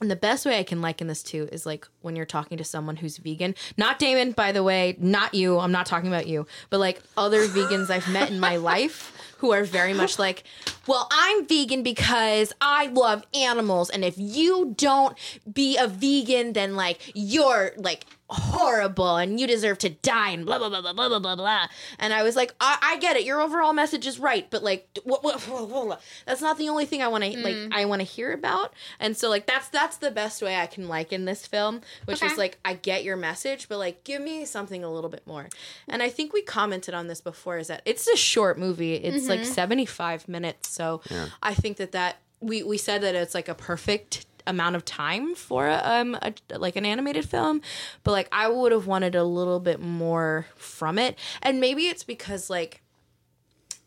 and the best way I can liken this to is like when you're talking to someone who's vegan. Not Damon, by the way, not you. I'm not talking about you, but like other vegans I've met in my life who are very much like, well, I'm vegan because I love animals. And if you don't be a vegan, then like you're like horrible and you deserve to die and blah, blah, blah, blah, blah, blah, blah, blah. And I was like, I, I get it. Your overall message is right. But like, what, what, what, what- what- that's not the only thing I want to like, hmm. I want to hear about. And so like, that's, that's the best way I can liken this film, which is like, I get your message, but like, give me something a little bit more. And I think we commented on this before is that it's a short movie. It's like mm-hmm. 75 minutes. So I think that that, we, we said that it's like a perfect amount of time for um a, like an animated film but like i would have wanted a little bit more from it and maybe it's because like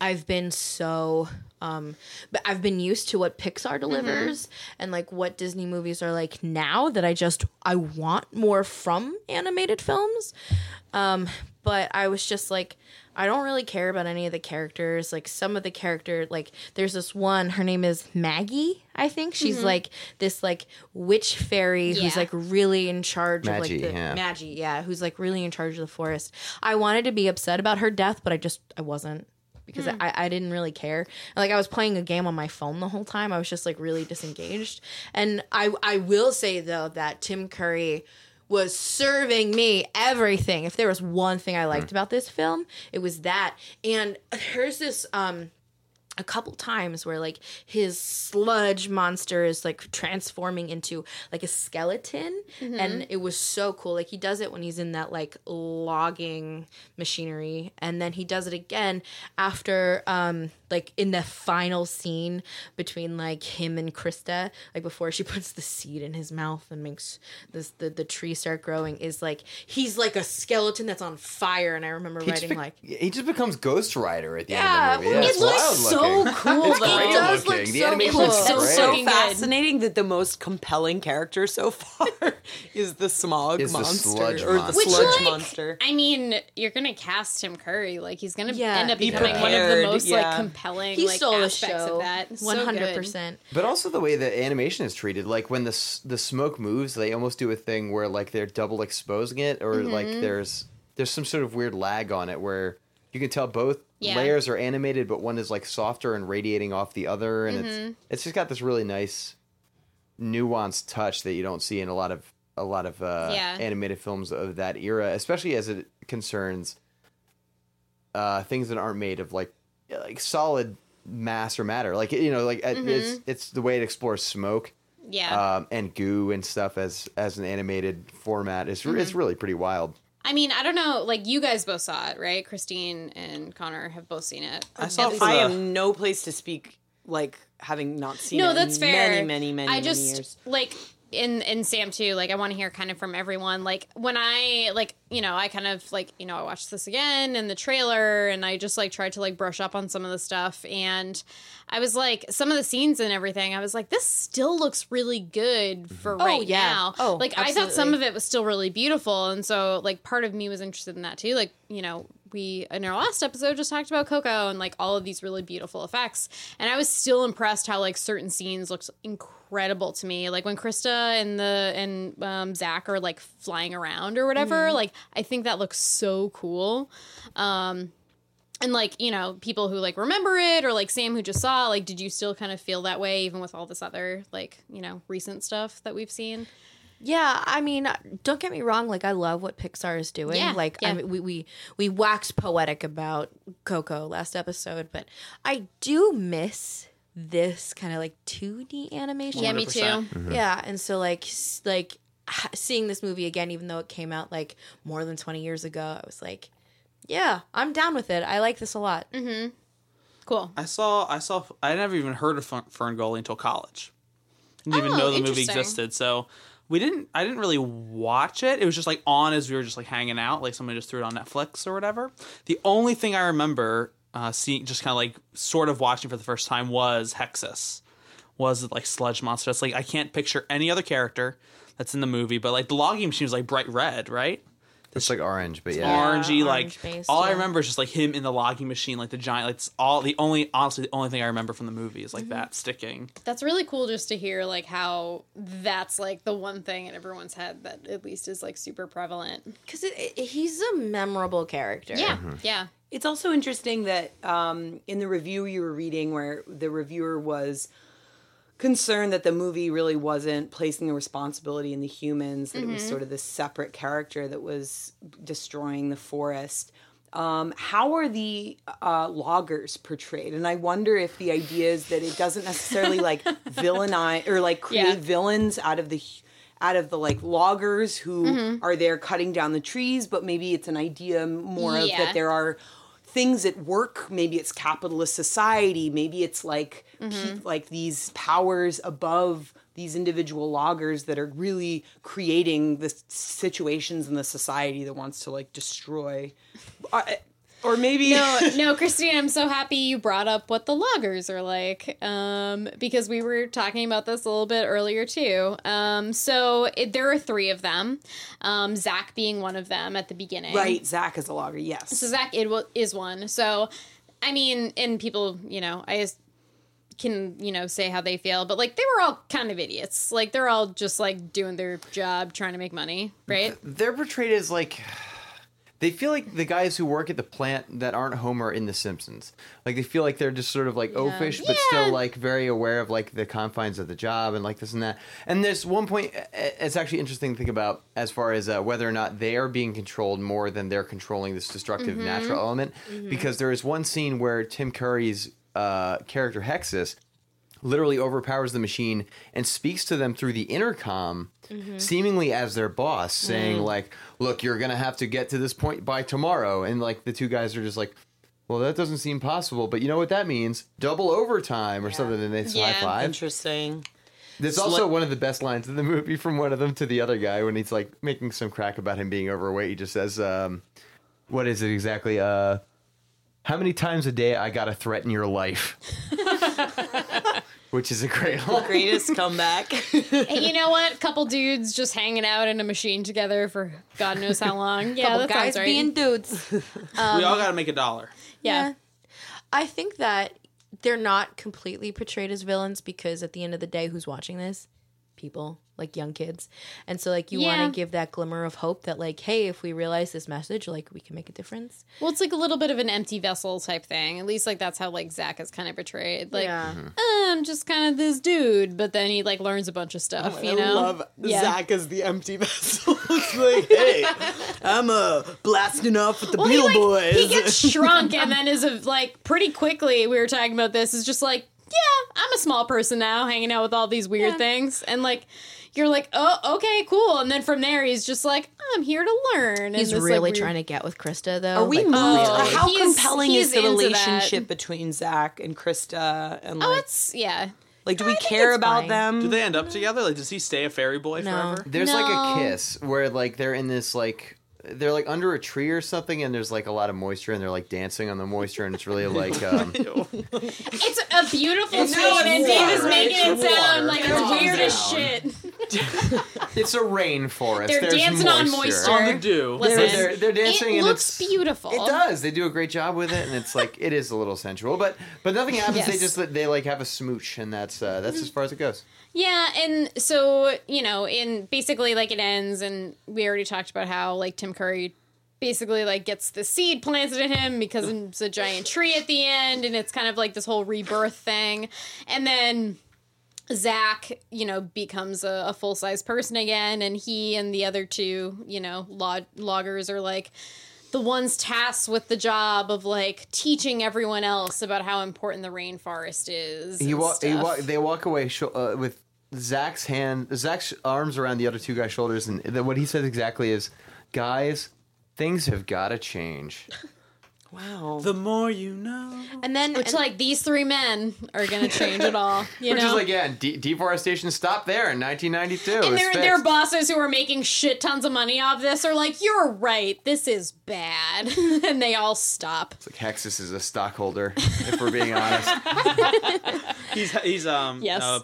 I've been so um but I've been used to what Pixar delivers and like what Disney movies are like now that I just I want more from animated films. Um but I was just like I don't really care about any of the characters. Like some of the character like there's this one her name is Maggie, I think. She's mm-hmm. like this like witch fairy who's like really in charge of like the yeah. Magi, yeah, who's like really in charge of the forest. I wanted to be upset about her death, but I just I wasn't because hmm. I, I didn't really care. Like I was playing a game on my phone the whole time. I was just like really disengaged. And I I will say though that Tim Curry was serving me everything. If there was one thing I liked about this film, it was that. And there's this um a couple times where like his sludge monster is like transforming into like a skeleton. And it was so cool. Like he does it when he's in that like logging machinery. And then he does it again after um like in the final scene between like him and Crysta like before she puts the seed in his mouth and makes this the, the tree start growing is like he's like a skeleton that's on fire and I remember He writing be- like he just becomes Ghost Rider at the Yeah, end of the movie. well, Yeah, it looks wild so looking. cool It's though. great It does looking. look The so animation cool. is That's so fascinating that the most compelling character so far is the smog Is the monster sludge or the monster. Which, sludge like, monster. I mean, you're gonna cast Tim Curry. Like he's gonna Yeah. end up Be becoming one of the most yeah. like compelling he like stole the show of that. One hundred percent. But also the way the animation is treated, like when the the smoke moves, they almost do a thing where like they're double exposing it, or like Mm-hmm. there's there's some sort of weird lag on it where you can tell both Yeah. layers are animated, but one is like softer and radiating off the other, and Mm-hmm. it's it's just got this really nice nuanced touch that you don't see in a lot of a lot of uh, Yeah. animated films of that era, especially as it concerns uh, things that aren't made of like like solid mass or matter. Like you know, like it's Mm-hmm. it's the way it explores smoke Yeah. um, and goo and stuff as as an animated format. It's Mm-hmm. it's really pretty wild. I mean, I don't know. Like you guys both saw it, right? Christine and Connor have both seen it. I saw it I the- am no place to speak like having not seen it no, in that's fair. many, many, many, I many just years. like in in Sam too. Like I want to hear kind of from everyone. Like when I like you know I kind of like you know I watched this again in the trailer and I just like tried to like brush up on some of the stuff and I was like some of the scenes and everything. I was like this still looks really good mm-hmm. for oh, right yeah. now. Oh, like I thought some of it was still really beautiful and so like part of me was interested in that too. Like you know we in our last episode just talked about Coco and like all of these really beautiful effects, and I was still impressed how like certain scenes looked incredible to me. Like when Crysta and the and um, Zach are like flying around or whatever. Like I think that looks so cool. Um, and like you know people who like remember it or like Sam who just saw like did you still kind of feel that way even with all this other like you know recent stuff that we've seen? Yeah, I mean, don't get me wrong. Like, I love what Pixar is doing. Yeah, like, yeah. I mean, we we we waxed poetic about Coco last episode, but I do miss this kind of like 2D animation. Yeah, me too. 100%. Mm-hmm. Mm-hmm. Yeah, and so like like seeing this movie again, even though it came out like more than twenty years ago, I was like, yeah, I'm down with it. I like this a lot. Mm-hmm. Cool. I saw I saw I never even heard of Fern, Fern Gully until college. Didn't even Oh, know the movie existed. So we didn't I didn't really watch it. It was just like on as we were just like hanging out, like somebody just threw it on Netflix or whatever. The only thing I remember uh, seeing just kind of like sort of watching for the first time was Hexxus. Was like sludge monster. It's like I can't picture any other character that's in the movie, but like the logging machine was like bright red, right? It's like orange, but yeah. orangey. Like orange-based, all I remember is just like him in the logging machine, like the giant. Like it's all the only honestly the only thing I remember from the movie is like that sticking. That's really cool just to hear like how that's like the one thing in everyone's head that at least is like super prevalent. Because it, it- he's a memorable character. Yeah. Yeah. It's also interesting that um, in the review you were reading, where the reviewer was concerned that the movie really wasn't placing the responsibility in the humans, that it Mm-hmm. was sort of this separate character that was destroying the forest. Um, how are the uh, loggers portrayed? And I wonder if the idea is that it doesn't necessarily like villainize or like create Yeah. villains out of the out of the like loggers who Mm-hmm. are there cutting down the trees, but maybe it's an idea more of that there are things at work. Maybe it's capitalist society. Maybe it's like Mm-hmm. pe- like these powers above these individual loggers that are really creating the situations in the society that wants to like destroy. I, Or maybe no, no, Christine, I'm so happy you brought up what the loggers are like, um, because we were talking about this a little bit earlier too. Um, so it, there are three of them, um, Zach being one of them at the beginning. right, Zach is a logger. Yes. So Zach it wa- is one. So, I mean, and people, you know, I just can, you know, say how they feel, but like they were all kind of idiots. Like they're all just like doing their job, trying to make money, right? They're portrayed as like they feel like the guys who work at the plant that aren't Homer in The Simpsons. Like they feel like they're just sort of like oafish, but Yeah. still like very aware of like the confines of the job and like this and that. And there's one point. uh, It's actually interesting to think about as far as uh, whether or not they are being controlled more than they're controlling this destructive natural element. Because there is one scene where Tim Curry's uh, character Hexxus literally overpowers the machine and speaks to them through the intercom seemingly as their boss saying like look you're gonna have to get to this point by tomorrow. And like the two guys are just like well that doesn't seem possible but you know what that means? Double overtime or something and they Yeah. high five. Interesting. there's also one of the best lines in the movie from one of them to the other guy when he's like making some crack about him being overweight. He just says um what is it exactly? Uh how many times a day i gotta threaten your life which is a great line Greatest comeback. Hey, you know what? Couple dudes just hanging out in a machine together for God knows how long. Yeah, Couple that guys sounds right. being dudes. Um, we all got to make a dollar. yeah. I think that they're not completely portrayed as villains because at the end of the day, who's watching this? People, like young kids. And so, like, you Yeah. want to give that glimmer of hope that, like, hey, if we realize this message, like, we can make a difference. Well, it's like a little bit of an empty vessel type thing. At least, like that's how like Zach is kind of portrayed. Like, Yeah. "Uh, I'm just kind of this dude, but then he like learns a bunch of stuff. you know, Yeah. Zach as the empty vessel. it's like, hey, I'm uh, blasting off with the Well, he, Beetle like, Boys. he gets shrunk and then is a, like pretty quickly. We were talking about this. Is just like, yeah, I'm a small person now, hanging out with all these weird Yeah. things, and like. You're like, oh, okay, cool. And then from there, he's just like, I'm here to learn. He's this, really weird- trying to get with Crysta, though. Are we like, moved? Oh, How he's- compelling he's is the into that. relationship between Zach and Crysta? And Oh, it's yeah. like, do we I think care about fine. them? Do they end up together? Like, does he stay a fairy boy No. forever? There's like a kiss where like they're in this like they're like under a tree or something and there's like a lot of moisture and they're like dancing on the moisture and it's really like um It's a beautiful It's scene, and water, Dave is making it sound like Calm it's weird as shit. it's a rainforest. They're There's dancing on moisture. On the dew. Listen, They're, they're, they're dancing it and looks it's beautiful. It does. They do a great job with it, and it's like it is a little sensual, but but nothing happens. They just they like have a smooch, and that's uh, that's as far as it goes. Yeah, and so you know, in basically like it ends, and we already talked about how like Tim Curry basically like gets the seed planted in him because it's a giant tree at the end, and it's kind of like this whole rebirth thing, and then. Zach, you know, becomes a, a full size person again, and he and the other two, you know, log- loggers are like the ones tasked with the job of like teaching everyone else about how important the rainforest is. He walk. He walk. They walk away sho- uh, with Zach's hand, Zach's arms around the other two guys' shoulders, and what he says exactly is, "Guys, things have got to change." wow. The more you know. and then Which, like, these three men are going to change it all. You Which know? is like, yeah, de- deforestation stopped there in 1992. And was their, their bosses who are making shit tons of money off this are like, you're right, this is bad. and they all stop. It's like Hexxus is a stockholder, if we're being honest. He's he's um Yes. uh,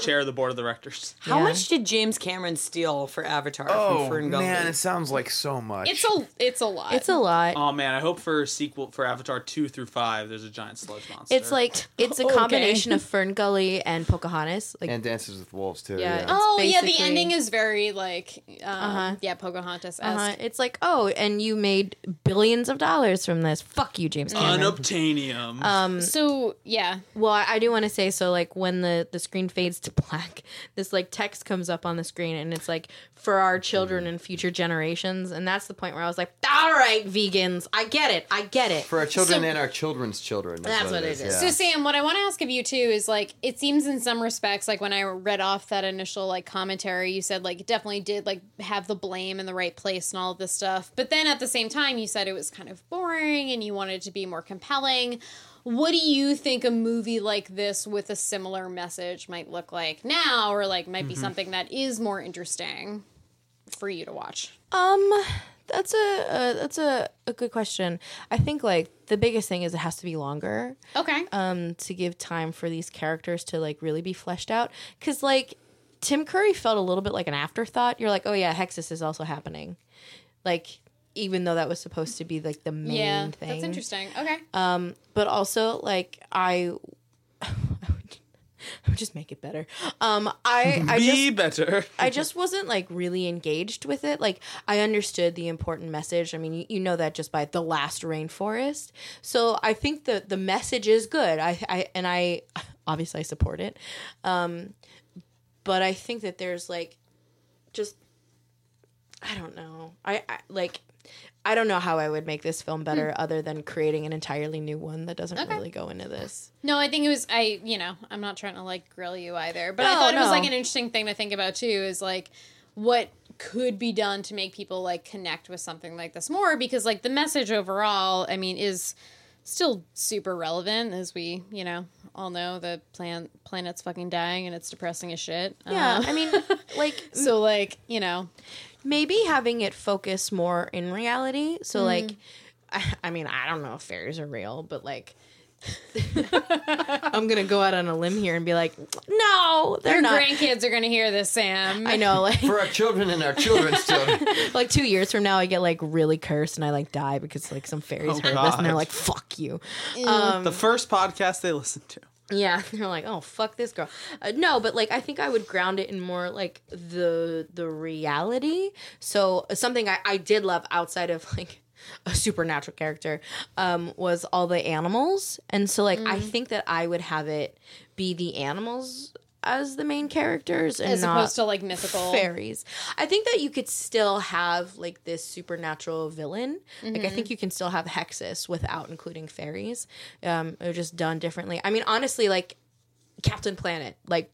chair of the board of directors. How Yeah. much did James Cameron steal for Avatar Oh from Fern Gully? man, it sounds like so much. It's a it's a lot. it's a lot. Oh man, I hope for sequel for Avatar two through five. There's a giant sludge monster. It's like it's a Okay. combination of Fern Gully and Pocahontas. Like and Dances with Wolves too. Yeah, Yeah. it's- Oh yeah, the basically- ending is very like, um, Uh-huh. yeah, Pocahontas. uh, it's like oh, and you made billions of dollars from this. Fuck you, James Cameron. unobtainium. um, So yeah, well, I I do want to say so. Like when the the screen fades to black, this like text comes up on the screen, and it's like for our children and future generations, and that's the point where I was like, all right, vegans, I get it, I get it. For our children So- and our children's children. That's what it is. Yeah. So Sam, what I want to ask of you too is like it seems in some respects like when I read off that initial like commentary, you said like it definitely did like have the blame in the right place and all of this stuff. But then at the same time, you said it was kind of boring and you wanted it to be more compelling. What do you think a movie like this with a similar message might look like now, or like might be something that is more interesting for you to watch? Um, that's a, a that's a, a good question. I think like the biggest thing is it has to be longer Okay. um to give time for these characters to like really be fleshed out cuz like Tim Curry felt a little bit like an afterthought. You're like, "Oh yeah, Hexxus is also happening." Like even though that was supposed to be like the main yeah, thing. that's interesting. Okay. Um but also like I I would just make it better. Um I I just Be better. I just wasn't like really engaged with it. Like I understood the important message. I mean, you, you know that just by the last rainforest. So I think the the message is good. I I and I obviously I support it. Um but I think that there's like just I don't know. I, I like I don't know how I would make this film better other than creating an entirely new one that doesn't Okay. really go into this. No, I think it was I. You know, I'm not trying to like grill you either, but I No, thought it was like an interesting thing to think about too. Is like what could be done to make people like connect with something like this more because like the message overall, I mean, is still super relevant as we you know all know the plan planet's fucking dying and it's depressing as shit. Yeah, Um, I mean, like so like you know maybe having it focus more in reality. Mm. So like, I, I mean, I don't know if fairies are real, but like, I'm gonna go out on a limb here and be like, no, they're your not. grandkids are gonna hear this, Sam. I know, like, For our children and our children's children. like two years from now, I get like really cursed and I like die because like some fairies Oh, heard this and they're like, fuck you. the first podcast they listened to. Yeah, they're like, oh fuck this girl. Uh, no, but like I think I would ground it in more like the the reality. So something I, I did love outside of like a supernatural character um, was all the animals, and so like I think that I would have it be the animals as the main characters and as opposed to like mythical fairies. I think that you could still have like this supernatural villain. Like I Mm-hmm. think you can still have Hexxus without including fairies. Um, it was just done differently. I mean, honestly, like Captain Planet, like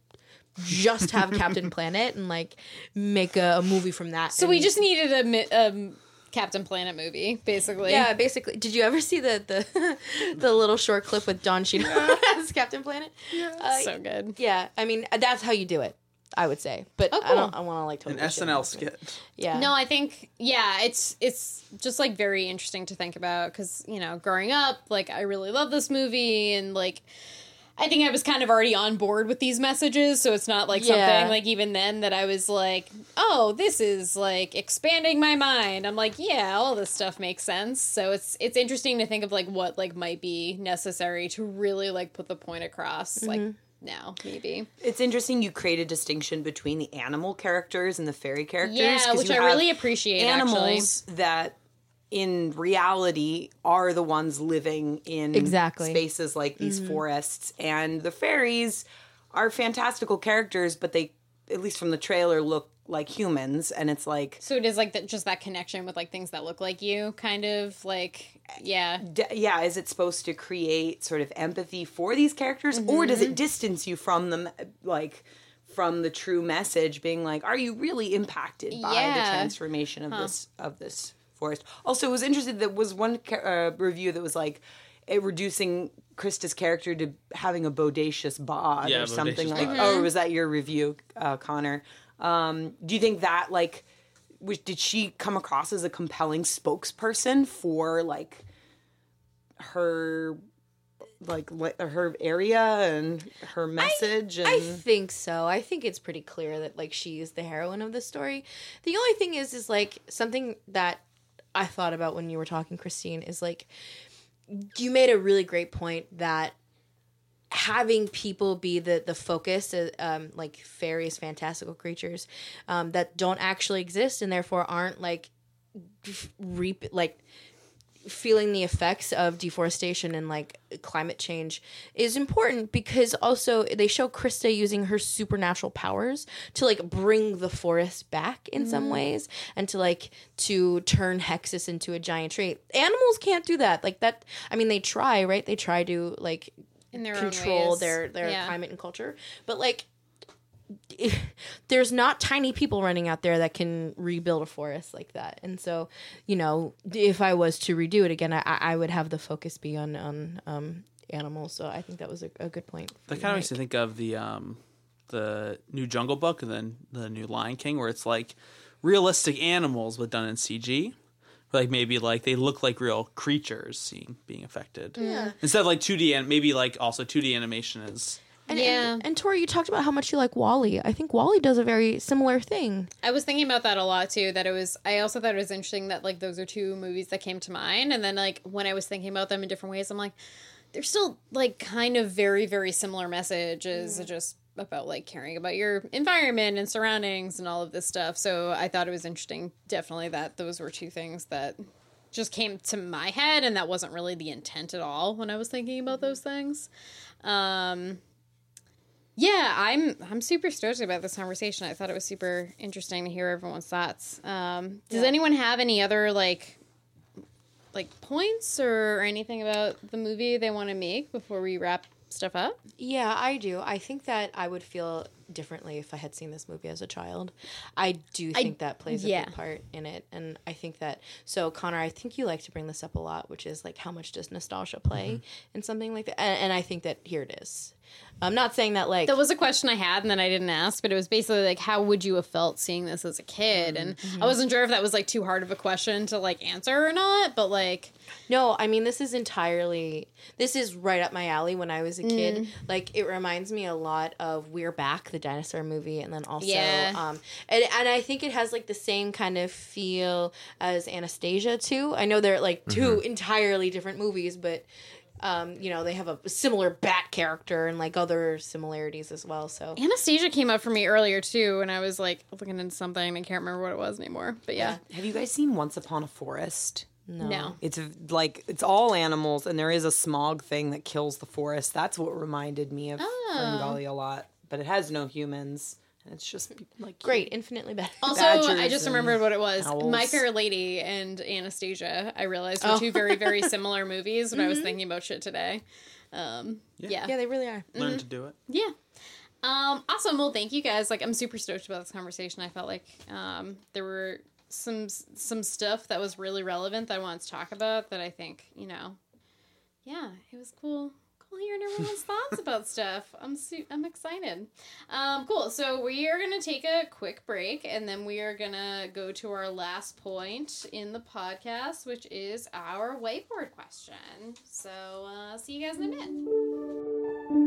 just have Captain Planet and like make a, a movie from that. So we just needed a um, Captain Planet movie, basically. yeah, basically. Did you ever see the the the little short clip with Don Cheadle as Captain Planet? Yeah, uh, so good. yeah. I mean, that's how you do it. I would say, but Oh, I don't. I want to like An totally shit on SNL skit. Yeah. No, I think yeah, it's it's just like very interesting to think about because you know, growing up, like I really love this movie and like. I think I was kind of already on board with these messages, so it's not like Yeah. something like even then that I was like, "Oh, this is like expanding my mind." I'm like, "Yeah, all this stuff makes sense." So it's it's interesting to think of like what like might be necessary to really like put the point across like mm-hmm. now, maybe. It's interesting you create a distinction between the animal characters and the fairy characters. Yeah, 'cause which I really appreciate actually. Animals that in reality are the ones living in Exactly. spaces like these Mm-hmm. forests and the fairies are fantastical characters but they at least from the trailer look like humans and it's like So it is like that, just that connection with like things that look like you, kind of like, yeah. d- yeah is it supposed to create sort of empathy for these characters or does Mm-hmm. it distance you from them like from the true message being like are you really impacted by the transformation of this of this forest also it was interesting that was one uh, review that was like it reducing Crysta's character to having a bodacious bod Yeah, or something bodacious like bod. oh was that your review uh, Connor um, do you think that like was, did she come across as a compelling spokesperson for like her like her area and her message and I think so. I think it's pretty clear that like she is the heroine of the story. The only thing is is like something that I thought about when you were talking Christine is like you made a really great point that having people be the the focus uh, um like fairies fantastical creatures um that don't actually exist and therefore aren't like reap like feeling the effects of deforestation and like climate change is important because also they show Crysta using her supernatural powers to like bring the forest back in some mm-hmm. ways and to like to turn Hexxus into a giant tree. Animals can't do that. Like that I mean they try, right? They try to like In their control their their Yeah. climate and culture. But like there's not tiny people running out there that can rebuild a forest like that. And so, you know, if I was to redo it again, I, I would have the focus be on on um, animals. So I think that was a, a good point. That kind of makes me think of the um, the new Jungle Book and then the new Lion King, where it's like realistic animals but done in CG. like maybe like they look like real creatures seeing being affected. Yeah. Instead of like 2D and maybe like also 2D animation is And, Yeah. and, and Tori, you talked about how much you like WALL-E. I think WALL-E does a very similar thing. I was thinking about that a lot too. That it was. I also thought it was interesting that like those are two movies that came to mind, and then like when I was thinking about them in different ways, I'm like, they're still like kind of very very similar messages, just about like caring about your environment and surroundings and all of this stuff. So I thought it was interesting, definitely that those were two things that just came to my head, and that wasn't really the intent at all when I was thinking about those things. Um, yeah, I'm I'm super stoked about this conversation. I thought it was super interesting to hear everyone's thoughts. Um, does Yeah. anyone have any other like like points or or anything about the movie they want to make before we wrap stuff up? Yeah, I do. I think that I would feel differently if I had seen this movie as a child. I do think that plays a big part in it. And I think that, so Connor, I think you like to bring this up a lot, which is like how much does nostalgia play in something like that? And, and I think that here it is. I'm not saying that like. That was a question I had and then I didn't ask, but it was basically like, how would you have felt seeing this as a kid? And I wasn't sure if that was like too hard of a question to like answer or not, but like, No, I mean this is entirely this is right up my alley when I was a kid. Mm. Like it reminds me a lot of We're Back, the dinosaur movie, and then also Yeah. um and and I think it has like the same kind of feel as Anastasia too. I know they're like 2 entirely different movies, but um, you know, they have a similar bat character and like other similarities as well. So Anastasia came up for me earlier too, and I was like looking into something. I can't remember what it was anymore, but yeah. Have you guys seen Once Upon a Forest? no. No. It's like it's all animals, and there is a smog thing that kills the forest. That's what reminded me of Oh. Ferngully a lot, but it has no humans, and it's just like Great, infinitely better. Also, I just remembered what it was. owls. My Fair Lady and Anastasia, I realized were Oh. two very, very similar movies when I was thinking about shit today. Um, yeah. yeah, they really are. learn to do it. Yeah. Um, awesome. Well, thank you guys. Like, I'm super stoked about this conversation. I felt like um, there were some some stuff that was really relevant that I wanted to talk about. That I think you know, yeah, it was cool. Hearing everyone's thoughts about stuff. I'm su- I'm excited. Um, cool. So we are gonna take a quick break, and then we are gonna go to our last point in the podcast, which is our whiteboard question. So uh, see you guys in a minute.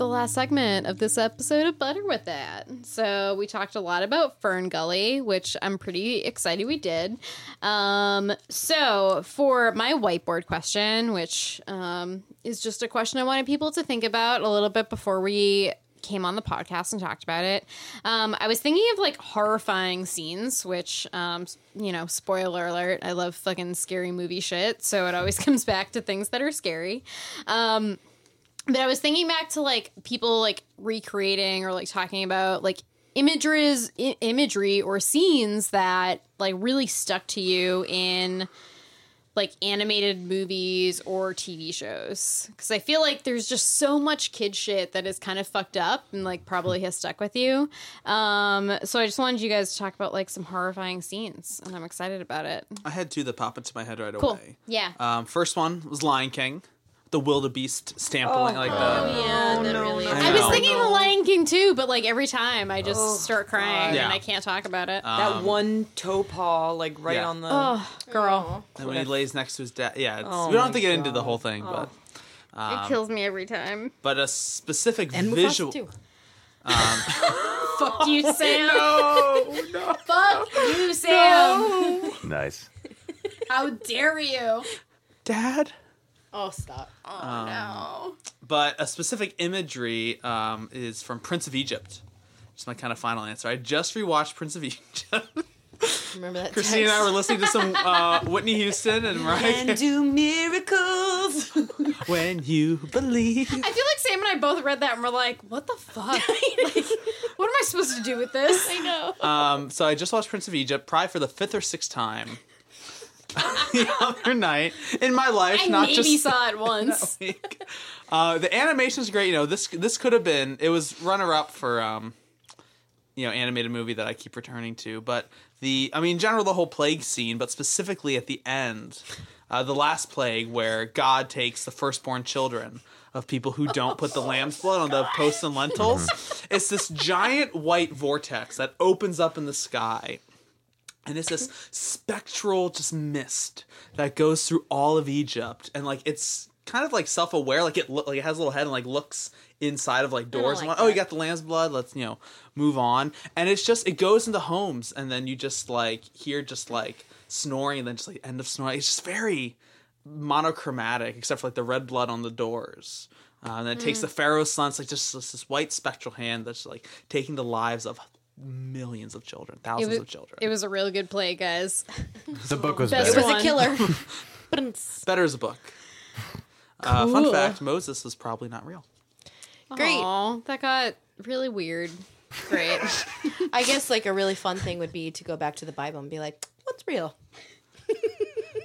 The last segment of this episode of Butter with That. So we talked a lot about Fern Gully, which I'm pretty excited we did. Um, so for my whiteboard question, which um, is just a question I wanted people to think about a little bit before we came on the podcast and talked about it. Um, I was thinking of like horrifying scenes, which, um, you know, spoiler alert, I love fucking scary movie shit. So it always comes back to things that are scary. Um, but I was thinking back to like people like recreating or like talking about like images, I- imagery or scenes that like really stuck to you in like animated movies or TV shows because I feel like there's just so much kid shit that is kind of fucked up and like probably has stuck with you. Um, so I just wanted you guys to talk about like some horrifying scenes, and I'm excited about it. I had two that pop into my head right Cool. away. Yeah. Um, first one was Lion King, the wildebeest stampling like Oh, the. yeah, that no, really. no, I was thinking The Lion King too, but like every time I just Oh, start crying Yeah. and I can't talk about it. that Um, one toe paw, like right yeah. on the. oh, girl, And when he lays next to his dad, yeah, it's, Oh we don't have to get into the whole thing, Oh. but um, it kills me every time. but a specific And visual. too. Fuck you, Sam. Oh no! Fuck you, Sam. Nice. How dare you? Dad. Oh, stop. Oh no. But a specific imagery um, is from Prince of Egypt. Just my kind of final answer. I just rewatched Prince of Egypt. Remember that Christine and I were listening to some uh, Whitney Houston and Mariah. And do miracles. when you believe. I feel like Sam and I both read that and we're like, what the fuck? like, what am I supposed to do with this? I know. Um, so I just watched Prince of Egypt, probably for the fifth or sixth time. the other night in my life, I not maybe just saw it once. Uh, the animation is great. You know, this this could have been. It was runner up for um, you know, animated movie that I keep returning to. But the, I mean, in general, the whole plague scene, but specifically at the end, uh, the last plague where God takes the firstborn children of people who don't put the lamb's blood on the posts and lentils. It's this giant white vortex that opens up in the sky and it's this spectral just mist that goes through all of Egypt, and like it's kind of like self-aware, like it lo- like it has a little head and like looks inside of like doors. and like like, oh, you got the lamb's blood. Let's you know move on. And it's just it goes into homes, and then you just like hear just like snoring, and then just like end of snoring. It's just very monochromatic, except for like the red blood on the doors. Uh, and then it takes the pharaoh's son, it's like just this, this white spectral hand that's like taking the lives of millions of children, thousands was, of children. it was a really good play, guys. The book was Best better. It was a killer. Ba-dum-ts. better as a book. Uh, fun fact: Moses was probably not real. Great. Aw, that got really weird. Great. I guess like a really fun thing would be to go back to the Bible and be like, what's real?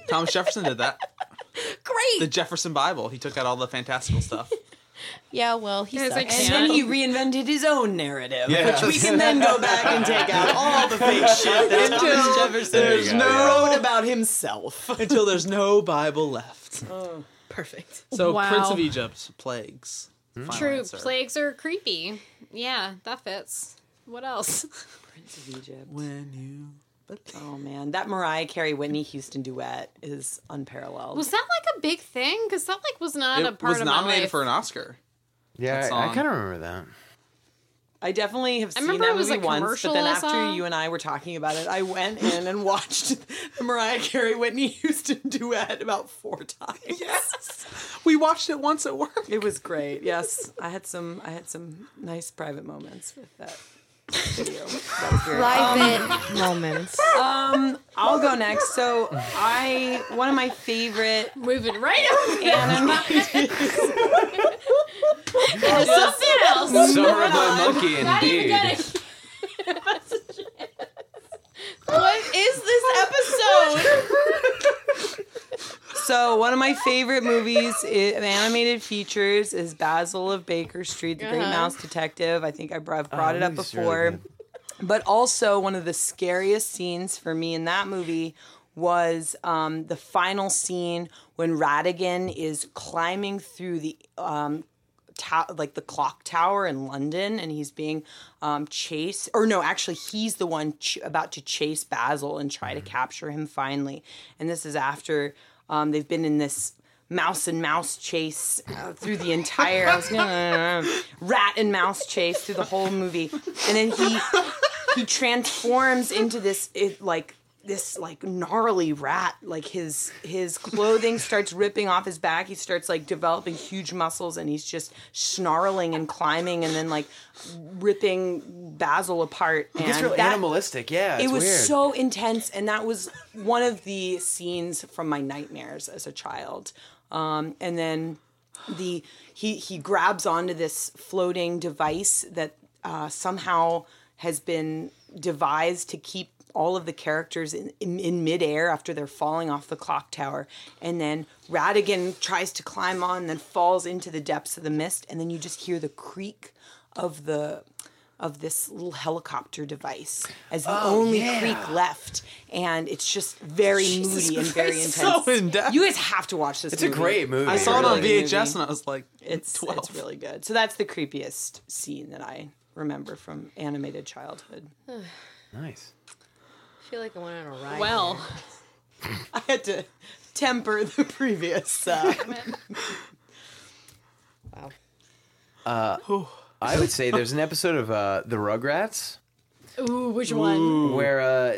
Thomas Jefferson did that. Great. The Jefferson Bible. He took out all the fantastical stuff. Yeah, well, he Guys, I sucks. And then he reinvented his own narrative, Yeah. which we can then go back and take out all the fake shit that Thomas Jefferson There you go, wrote yeah. about himself. Until there's no Bible left. Oh, perfect. So Wow. Prince of Egypt, plagues. Hmm. Final True. answer. Plagues are creepy. Yeah, that fits. What else? Prince of Egypt. When you. But Oh man, that Mariah Carey Whitney Houston duet is unparalleled. Was that like a big thing? Because that like was not a part was of my nominated life. for an Oscar. Yeah, I, I kind of remember that. I definitely have I seen remember that it was movie a once, but then after you and I were talking about it, I went in and watched the Mariah Carey Whitney Houston duet about four times. Yes. We watched it once at work. It was great. Yes, I had some. I had some nice private moments with that video. That was weird. Private um, moments. Um, I'll go next. So I one of my favorite Moving right up animated. to something else. Summer of the Monkey, Not even indeed. gonna- what is this episode? So one of my favorite movies, i- animated features, is Basil of Baker Street, The Great Uh-huh. Mouse Detective. I think I br- I've brought Oh, it up before. really but also one of the scariest scenes for me in that movie was um, the final scene when Ratigan is climbing through the um, ta- like the clock tower in London, and he's being um, chased. Or no, actually, he's the one ch- about to chase Basil and try to capture him finally. And this is after um, they've been in this mouse and mouse chase uh, through the entire I was gonna, rat and mouse chase through the whole movie, and then he he transforms into this it, like this like gnarly rat like his his clothing starts ripping off his back he starts like developing huge muscles and he's just snarling and climbing and then like ripping basil apart and It's really that- animalistic. Yeah, it's it was weird. so intense and that was one of the scenes from my nightmares as a child um, and then the he he grabs onto this floating device that uh, somehow has been devised to keep all of the characters in, in, in midair after they're falling off the clock tower. And then Ratigan tries to climb on and then falls into the depths of the mist. And then you just hear the creak of the of this little helicopter device as the oh, only yeah. creek left. And it's just very moody and very intense. so in-depth. You guys have to watch this It's a great movie. I saw it on really VHS and I was like, It's 12. it's really good. So that's the creepiest scene that I remember from animated childhood. nice. I feel like I went on a ride. Well, I had to temper the previous. Uh, wow. I would say there's an episode of uh, the Rugrats ooh, which one? where uh,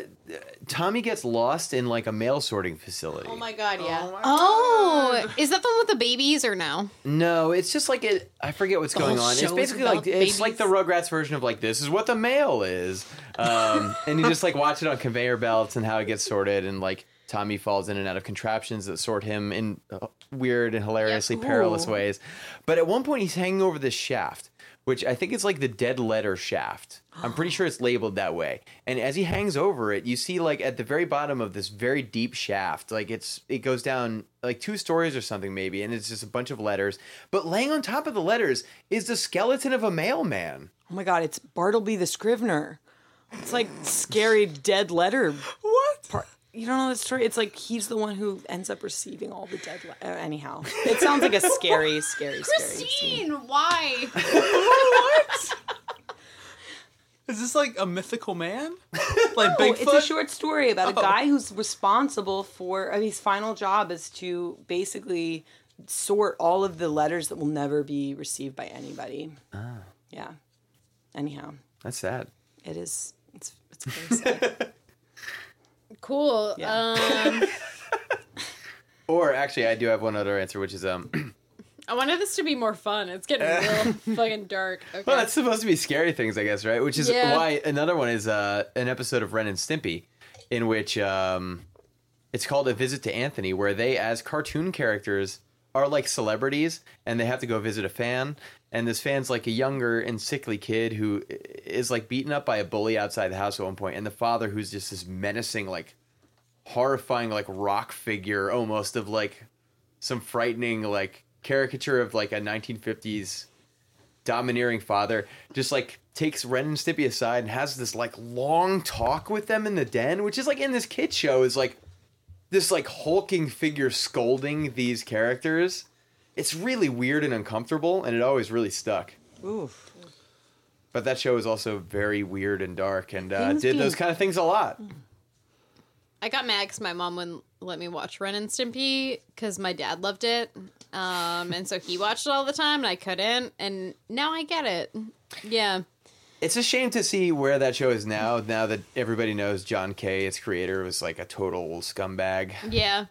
Tommy gets lost in like a mail sorting facility. Oh my god, yeah. Oh, is that the one with the babies or no? No, it's just like it. I forget what's going on. It's show's basically about like it's like the? Rugrats version of like this is what the mail is, um, and you just like watch it on conveyor belts and how it gets sorted and like Tommy falls in and out of contraptions that sort him in uh, weird and hilariously perilous ways. But at one point, he's hanging over this shaft, which I think is like the dead letter shaft. I'm pretty sure it's labeled that way. And as he hangs over it, you see like at the very bottom of this very deep shaft, like it's it goes down like two stories or something maybe, and it's just a bunch of letters. But laying on top of the letters is the skeleton of a mailman. Oh my god, it's Bartleby the Scrivener. It's like scary dead letter. What? Part. You don't know the story? It's like he's the one who ends up receiving all the dead. Le- uh, anyhow, it sounds like a scary, scary, scary. scene. Christine, why? Is this like a mythical man? Like Oh, Bigfoot? it's a short story about a Oh. guy who's responsible for. I mean, his final job is to basically sort all of the letters that will never be received by anybody. Ah. Yeah. Anyhow, That's sad. it is. It's it's very sad. Cool. Yeah. Um, Or actually, I do have one other answer, which is um. I wanted this to be more fun. It's getting real fucking dark. Okay. Well, that's supposed to be scary things, I guess, right? Which is Yeah. why another one is uh, an episode of Ren and Stimpy, in which um, it's called A Visit to Anthony, where they, as cartoon characters, are like celebrities, and they have to go visit a fan. And this fan's like a younger and sickly kid who is like beaten up by a bully outside the house at one point, and the father, who's just this menacing, like horrifying, like rock figure, almost of like some frightening, like caricature of like a 1950s domineering father just like takes Ren and Stimpy aside and has this like long talk with them in the den, which is like in this kid show is like this like hulking figure scolding these characters. It's really weird and uncomfortable, and it always really stuck. Oof. But that show is also very weird and dark, and uh, did those kind of things a lot. I got mad because my mom wouldn't let me watch Ren and Stimpy because my dad loved it. Um, and so he watched it all the time and I couldn't. And now I get it. Yeah. It's a shame to see where that show is now. Now that everybody knows John K., its creator, was like a total scumbag. Yeah.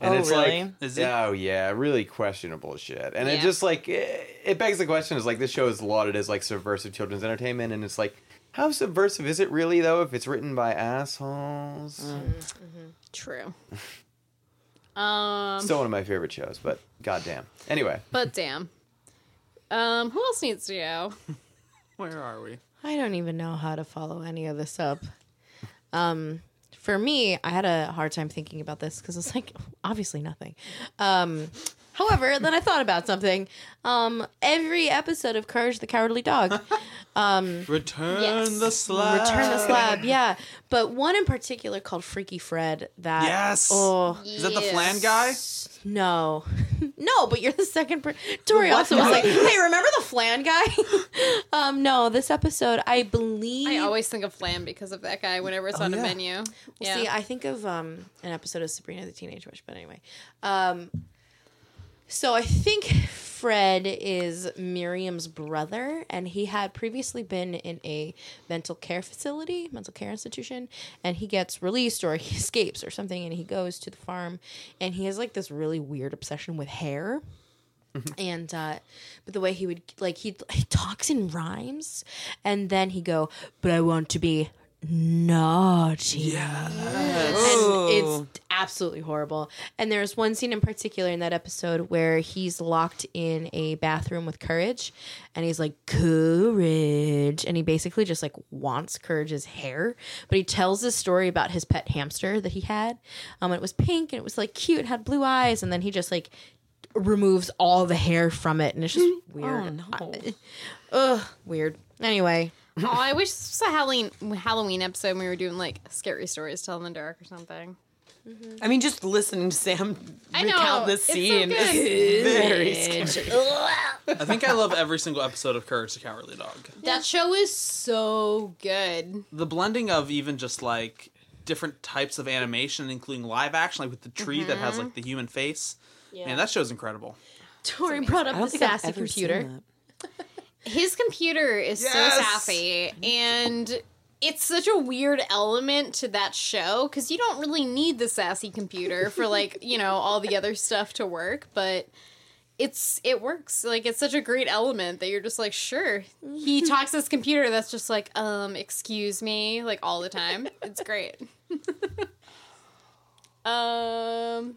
And Oh, it's really? like, Is it? oh yeah, really questionable shit. And it just like it, it begs the question: is like this show is lauded as like subversive children's entertainment, and it's like, how subversive is it really though? If it's written by assholes, True. Um, still one of my favorite shows. But goddamn. Anyway, but damn. Um, who else needs to go? Where are we? I don't even know how to follow any of this up. Um, for me, I had a hard time thinking about this because it's like obviously nothing. Um, however, then I thought about something. Um, every episode of Courage the Cowardly Dog, Return Yes. the slab. Return the Slab, yeah, but one in particular called Freaky Fred. That Yes. oh Is that the flan guy? no, no, but you're the second. Per- Tori What? also was like, "Hey, remember the flan guy?" um, no, this episode, I believe. I always think of Flan because of that guy whenever it's on yeah. a menu. Yeah. See, I think of um, an episode of Sabrina the Teenage Witch, but anyway. Um, so I think Fred is Miriam's brother, and he had previously been in a mental care facility, mental care institution, and he gets released or he escapes or something, and he goes to the farm, and he has like this really weird obsession with hair. And uh, but the way he would like he he talks in rhymes, and then he go, but I want to be naughty. And it's absolutely horrible. And there's one scene in particular in that episode where he's locked in a bathroom with Courage and he's like, Courage. And he basically just like wants Courage's hair. But he tells this story about his pet hamster that he had. Um, it was pink and it was like cute, had blue eyes. And then he just like removes all the hair from it. And it's just weird. Oh no. Ugh, weird. Anyway, oh, I wish this was a Halloween Halloween episode and we were doing like scary stories tell in the dark or something. I mean, just listening to Sam I know, recount this it's so scene is very scary. I think I love every single episode of Courage the Cowardly Dog. That show is so good. The blending of even just like different types of animation, including live action, like with the tree that has like mm-hmm. the human face. Yeah. Man, that show's incredible. Tori brought up the think sassy computer. seen that. His computer is Yes! so sassy and it's such a weird element to that show because you don't really need the sassy computer for like you know all the other stuff to work but it's it works like it's such a great element that you're just like sure he talks to this computer that's just like um excuse me like all the time it's great Um,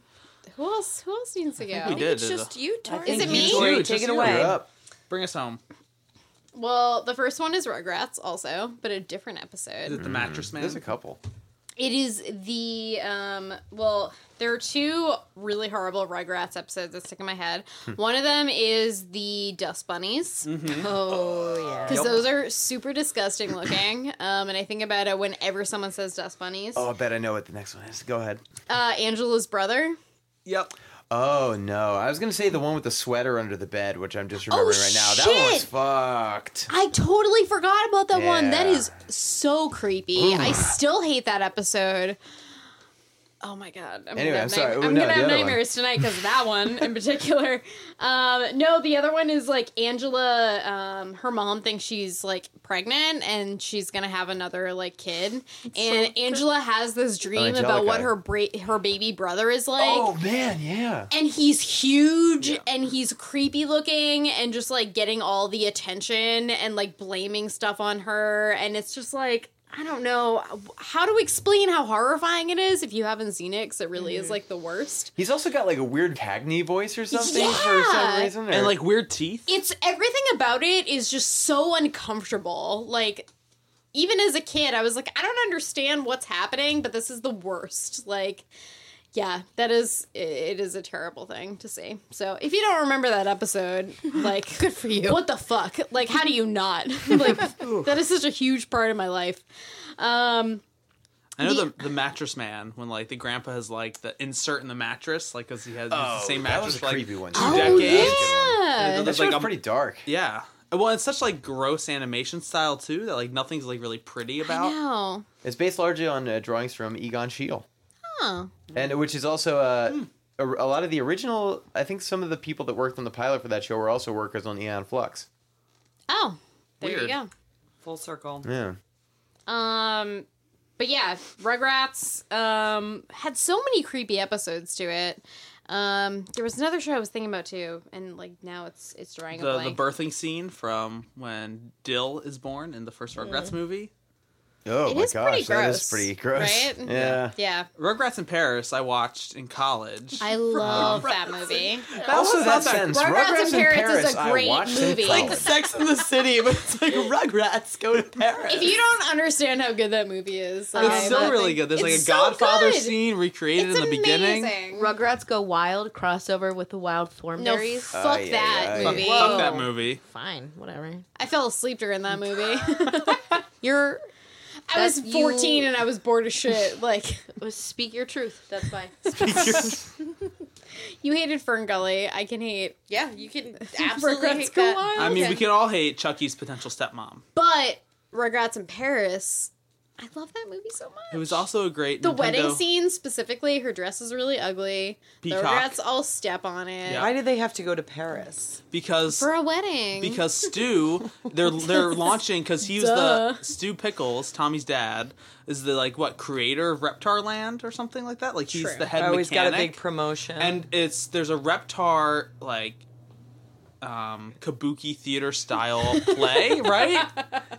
who else? Who else needs to go? we did. It's just you, Tori. Is it you, me? Tori, You, it's take it away. You're up. Bring us home. Well, the first one is Rugrats, also, but a different episode. Is it the mattress man? There's a couple. It is the um. Well, there are two really horrible Rugrats episodes that stick in my head. One of them is the Dust Bunnies. Oh yeah. because those are super disgusting looking. Um, and I think about it whenever someone says dust bunnies. Oh, I bet I know what the next one is. Go ahead. Uh, Angela's brother. Yep. Oh no, I was gonna say the one with the sweater under the bed, which I'm just oh, remembering right now. That one was fucked. I totally forgot about that one. That is so creepy. I still hate that episode. Oh my god! I'm Anyway, gonna I'm have, sorry. night- Oh, I'm no, gonna have other one. nightmares tonight because of that one in particular. Um, no, the other one is like Angela. Um, her mom thinks she's like pregnant and she's gonna have another like kid, and Angela has this dream about what her bra- her baby brother is like. Oh man, yeah. and he's huge and he's creepy looking and just like getting all the attention and like blaming stuff on her and it's just like I don't know how to explain how horrifying it is if you haven't seen it because it really is mm-hmm. like the worst. He's also got like a weird Cagney voice or something for some reason. or- And like weird teeth. It's everything about it is just so uncomfortable. Like even as a kid, I was like, I don't understand what's happening, but this is the worst. Like, yeah, that is it is a terrible thing to see. So if you don't remember that episode, like, good for you. What the fuck? Like, how do you not? like, that is such a huge part of my life. Um, I know The- the the mattress man when like the grandpa has like the insert in the mattress like because he has oh, the same that mattress was a for like creepy one. two oh decades. yeah, That There's show's like pretty dark. Yeah. Well, it's such like gross animation style too that like nothing's like really pretty about. no, It's based largely on uh, drawings from Egon Schiele, huh? and which is also uh, Hmm. a, a lot of the original. I think some of the people that worked on the pilot for that show were also workers on Aeon Flux. Oh, there Weird. you go. Full circle. Yeah. Um, but yeah, Rugrats um had so many creepy episodes to it. Um, there was another show I was thinking about too, and like now it's it's drawing a The the birthing scene from when Dill is born in the first Rugrats movie. Oh It my is pretty gosh, that is pretty gross. right? Yeah. yeah, Rugrats in Paris I watched in college. I love that movie. Also, was that not that- sentence. Rugrats in Paris is a great movie. in Like. Sex in the City, but it's like Rugrats go to Paris. If you don't understand how good that movie is, like, it's I- still really think- good. There's like a it's so Godfather good. scene recreated It's in the beginning. amazing. Rugrats Go Wild crossover with the Wild No, Thornberrys. fuck Ay, ay, that ay. movie. Fuck that movie. Fine, whatever. I fell asleep during that movie. You're I was That you- 14 and I was bored as shit. Like, speak your truth. That's fine. you hated FernGully. I can hate. yeah, you can Rugrats Go Wild. I mean, Okay. we can all hate Chucky's potential stepmom. But Rugrats in Paris, I love that movie so much. It was also a great the Nintendo- wedding scene specifically. Her dress is really ugly. Peacock. The rats all step on it Yeah. Why did they have to go to Paris? because for a wedding. because Stu they're they're launching because he was Duh. the Stu Pickles Tommy's dad is the like what creator of Reptar Land or something like that like he's True. the head Oh, he's got a big promotion. and it's there's a Reptar like um kabuki theater style play right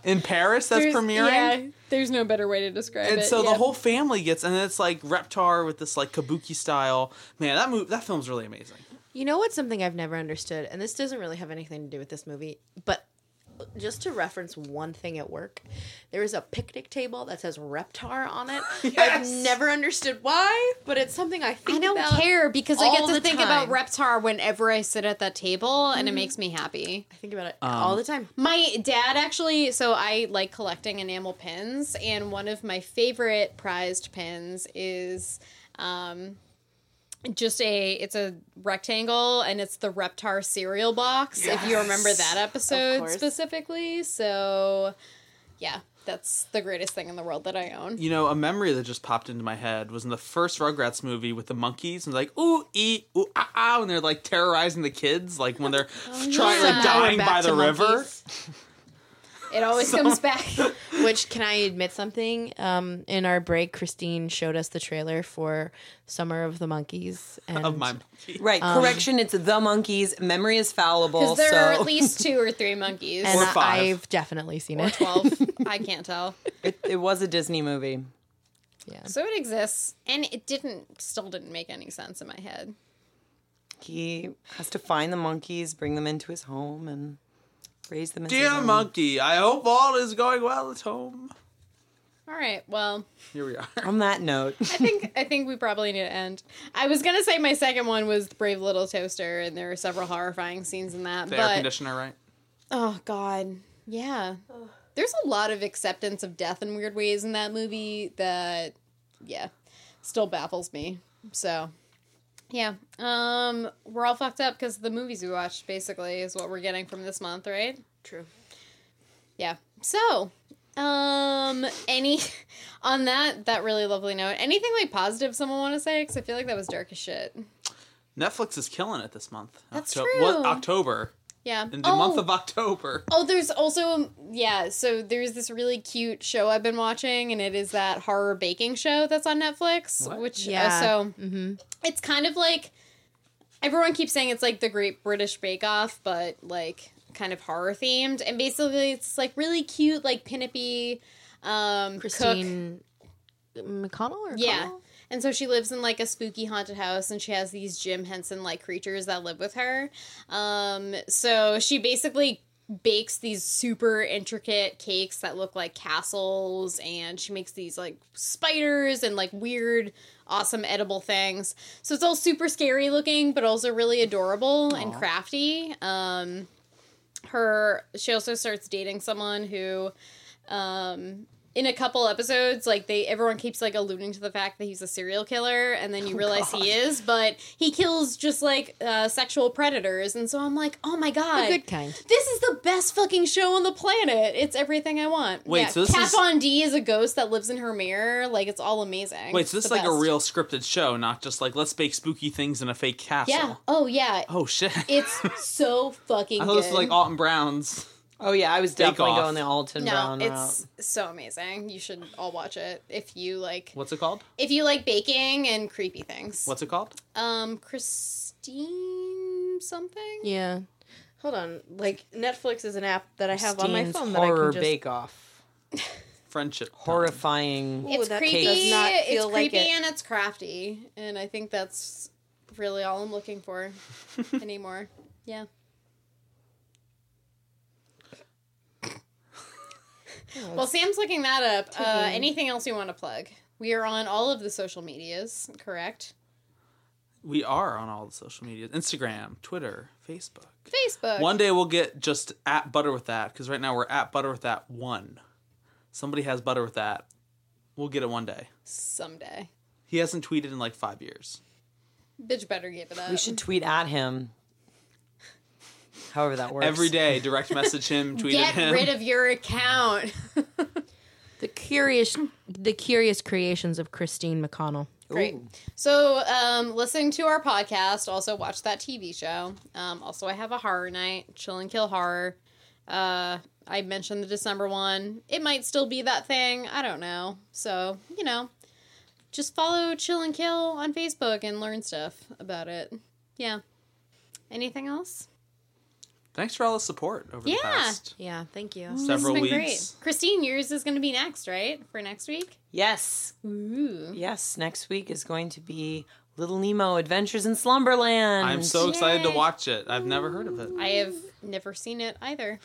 in Paris that's There's- premiering Yeah, there's no better way to describe and it. And so yeah. the whole family gets and it's like Reptar with this like kabuki style man that move that film's really amazing You know what's something I've never understood, and this doesn't really have anything to do with this movie, but just to reference one thing at work, there is a picnic table that says Reptar on it. I've never understood why, but it's something I think I don't about. care because I get to the think about. Reptar whenever I sit at that table, and it makes me happy. I think about it Um, all the time. My dad actually, so I like collecting enamel pins, and one of my favorite prized pins is um, just a it's a rectangle and it's the Reptar cereal box. If you remember that episode specifically, so yeah, that's the greatest thing in the world that I own. You know, a memory that just popped into my head was in the first Rugrats movie with the monkeys and like ooh ee ooh ah ah and they're like terrorizing the kids like when they're trying yeah. like dying by to the river. monkeys. It always comes back. Which can I admit something? Um, in our break, Christine showed us the trailer for Summer of the Monkeys, and Of my monkey. right, Um, correction. It's the monkeys. Memory is fallible. Because there so are at least two or three monkeys. and Or five. I've definitely seen or it. 12. I can't tell. it, it was a Disney movie. Yeah. So it exists, and it didn't, still didn't make any sense in my head. He has to find the monkeys, bring them into his home, and raise them. As Dear monkey, I hope all is going well at home. All right, well, Here we are. On that note, I think I think we probably need to end. I was gonna say my second one was Brave Little Toaster, and there are several horrifying scenes in that. The air but conditioner, right? oh god, yeah, there's a lot of acceptance of death in weird ways in that movie that, yeah, still baffles me. So, yeah, um, we're all fucked up because the movies we watched basically is what we're getting from this month, right? True. Yeah. So, um, any on that that really lovely note, anything like positive someone want to say? Because I feel like that was dark as shit. Netflix is killing it this month. That's Octo- true. What, October. Yeah. In the month of October. Oh, there's also yeah. So there's this really cute show I've been watching, and it is that horror baking show that's on Netflix. What? Which Yeah. yeah, so Mm-hmm. it's kind of like everyone keeps saying it's like the Great British Bake Off, but like kind of horror themed. And basically, it's like really cute, like pinup-y, um, cook. Christine McConnell or Yeah. Connell? And so she lives in like a spooky haunted house and she has these Jim Henson like creatures that live with her. Um so she basically bakes these super intricate cakes that look like castles and she makes these like spiders and like weird awesome edible things. So it's all super scary looking but also really adorable and crafty. Um her she also starts dating someone who um in a couple episodes like they everyone keeps like alluding to the fact that he's a serial killer and then you realize he is but he kills just like uh, sexual predators. And so i'm like oh my god The good kind. this is the best fucking show on the planet. It's everything i want. Wait, yeah, so this Kat is- Von D is a ghost that lives in her mirror. Like it's all amazing. Wait, so this is like a real scripted show, not just like let's bake spooky things in a fake castle. yeah. Oh yeah. Oh shit. it's so fucking I thought good this was like Alton Brown's. Oh yeah, I was definitely Off. going the Alton no Brown it's route. so amazing you should all watch it if you like What's it called? if you like baking and creepy things What's it called? Um, Christine something. Yeah. Hold on. Like Netflix is an app that I have on my Christine's phone that I horror can just bake off. Friendship. Time. Horrifying. It's that creepy. does not it's like creepy it. and it's crafty, and I think that's really all I'm looking for anymore. Yeah. Well, Sam's looking that up. Uh, anything else you want to plug? We are on all of the social medias, correct? We are on all the social medias Instagram, Twitter, Facebook. Facebook. One day we'll get just at butter with that because right now we're at butter with that one. Somebody has butter with that. We'll get it one day. Someday. He hasn't tweeted in like five years. Bitch better give it up. We should tweet at him. However that works. Every day, direct message him, tweet Get at him. rid of your account. the curious the curious creations of Christine McConnell. Great. Ooh. So, um, listening to our podcast, also watch that TV show. Um, also, I have a horror night, Chill and Kill Horror. Uh, I mentioned the December one. It might still be that thing. I don't know. So, you know, just follow Chill and Kill on Facebook and learn stuff about it. Yeah. Anything else? Thanks for all the support over Yeah. the past Yeah, Yeah, thank you. This several has been weeks. great. Christine, yours is going to be next, right? For next week? Yes. Ooh. Yes. Next week is going to be Little Nemo Adventures in Slumberland. I'm so excited to watch it. I've never heard of it. I have never seen it either.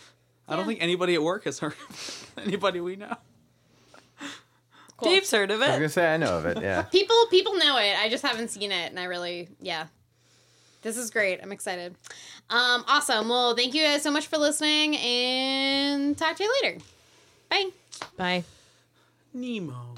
I don't think anybody at work has heard of it. Anybody we know. Cool. Dave's heard of it. I was gonna say I know of it. Yeah. people people know it i just haven't seen it and i really yeah this is great i'm excited um awesome well thank you guys so much for listening and talk to you later bye Bye. Nemo.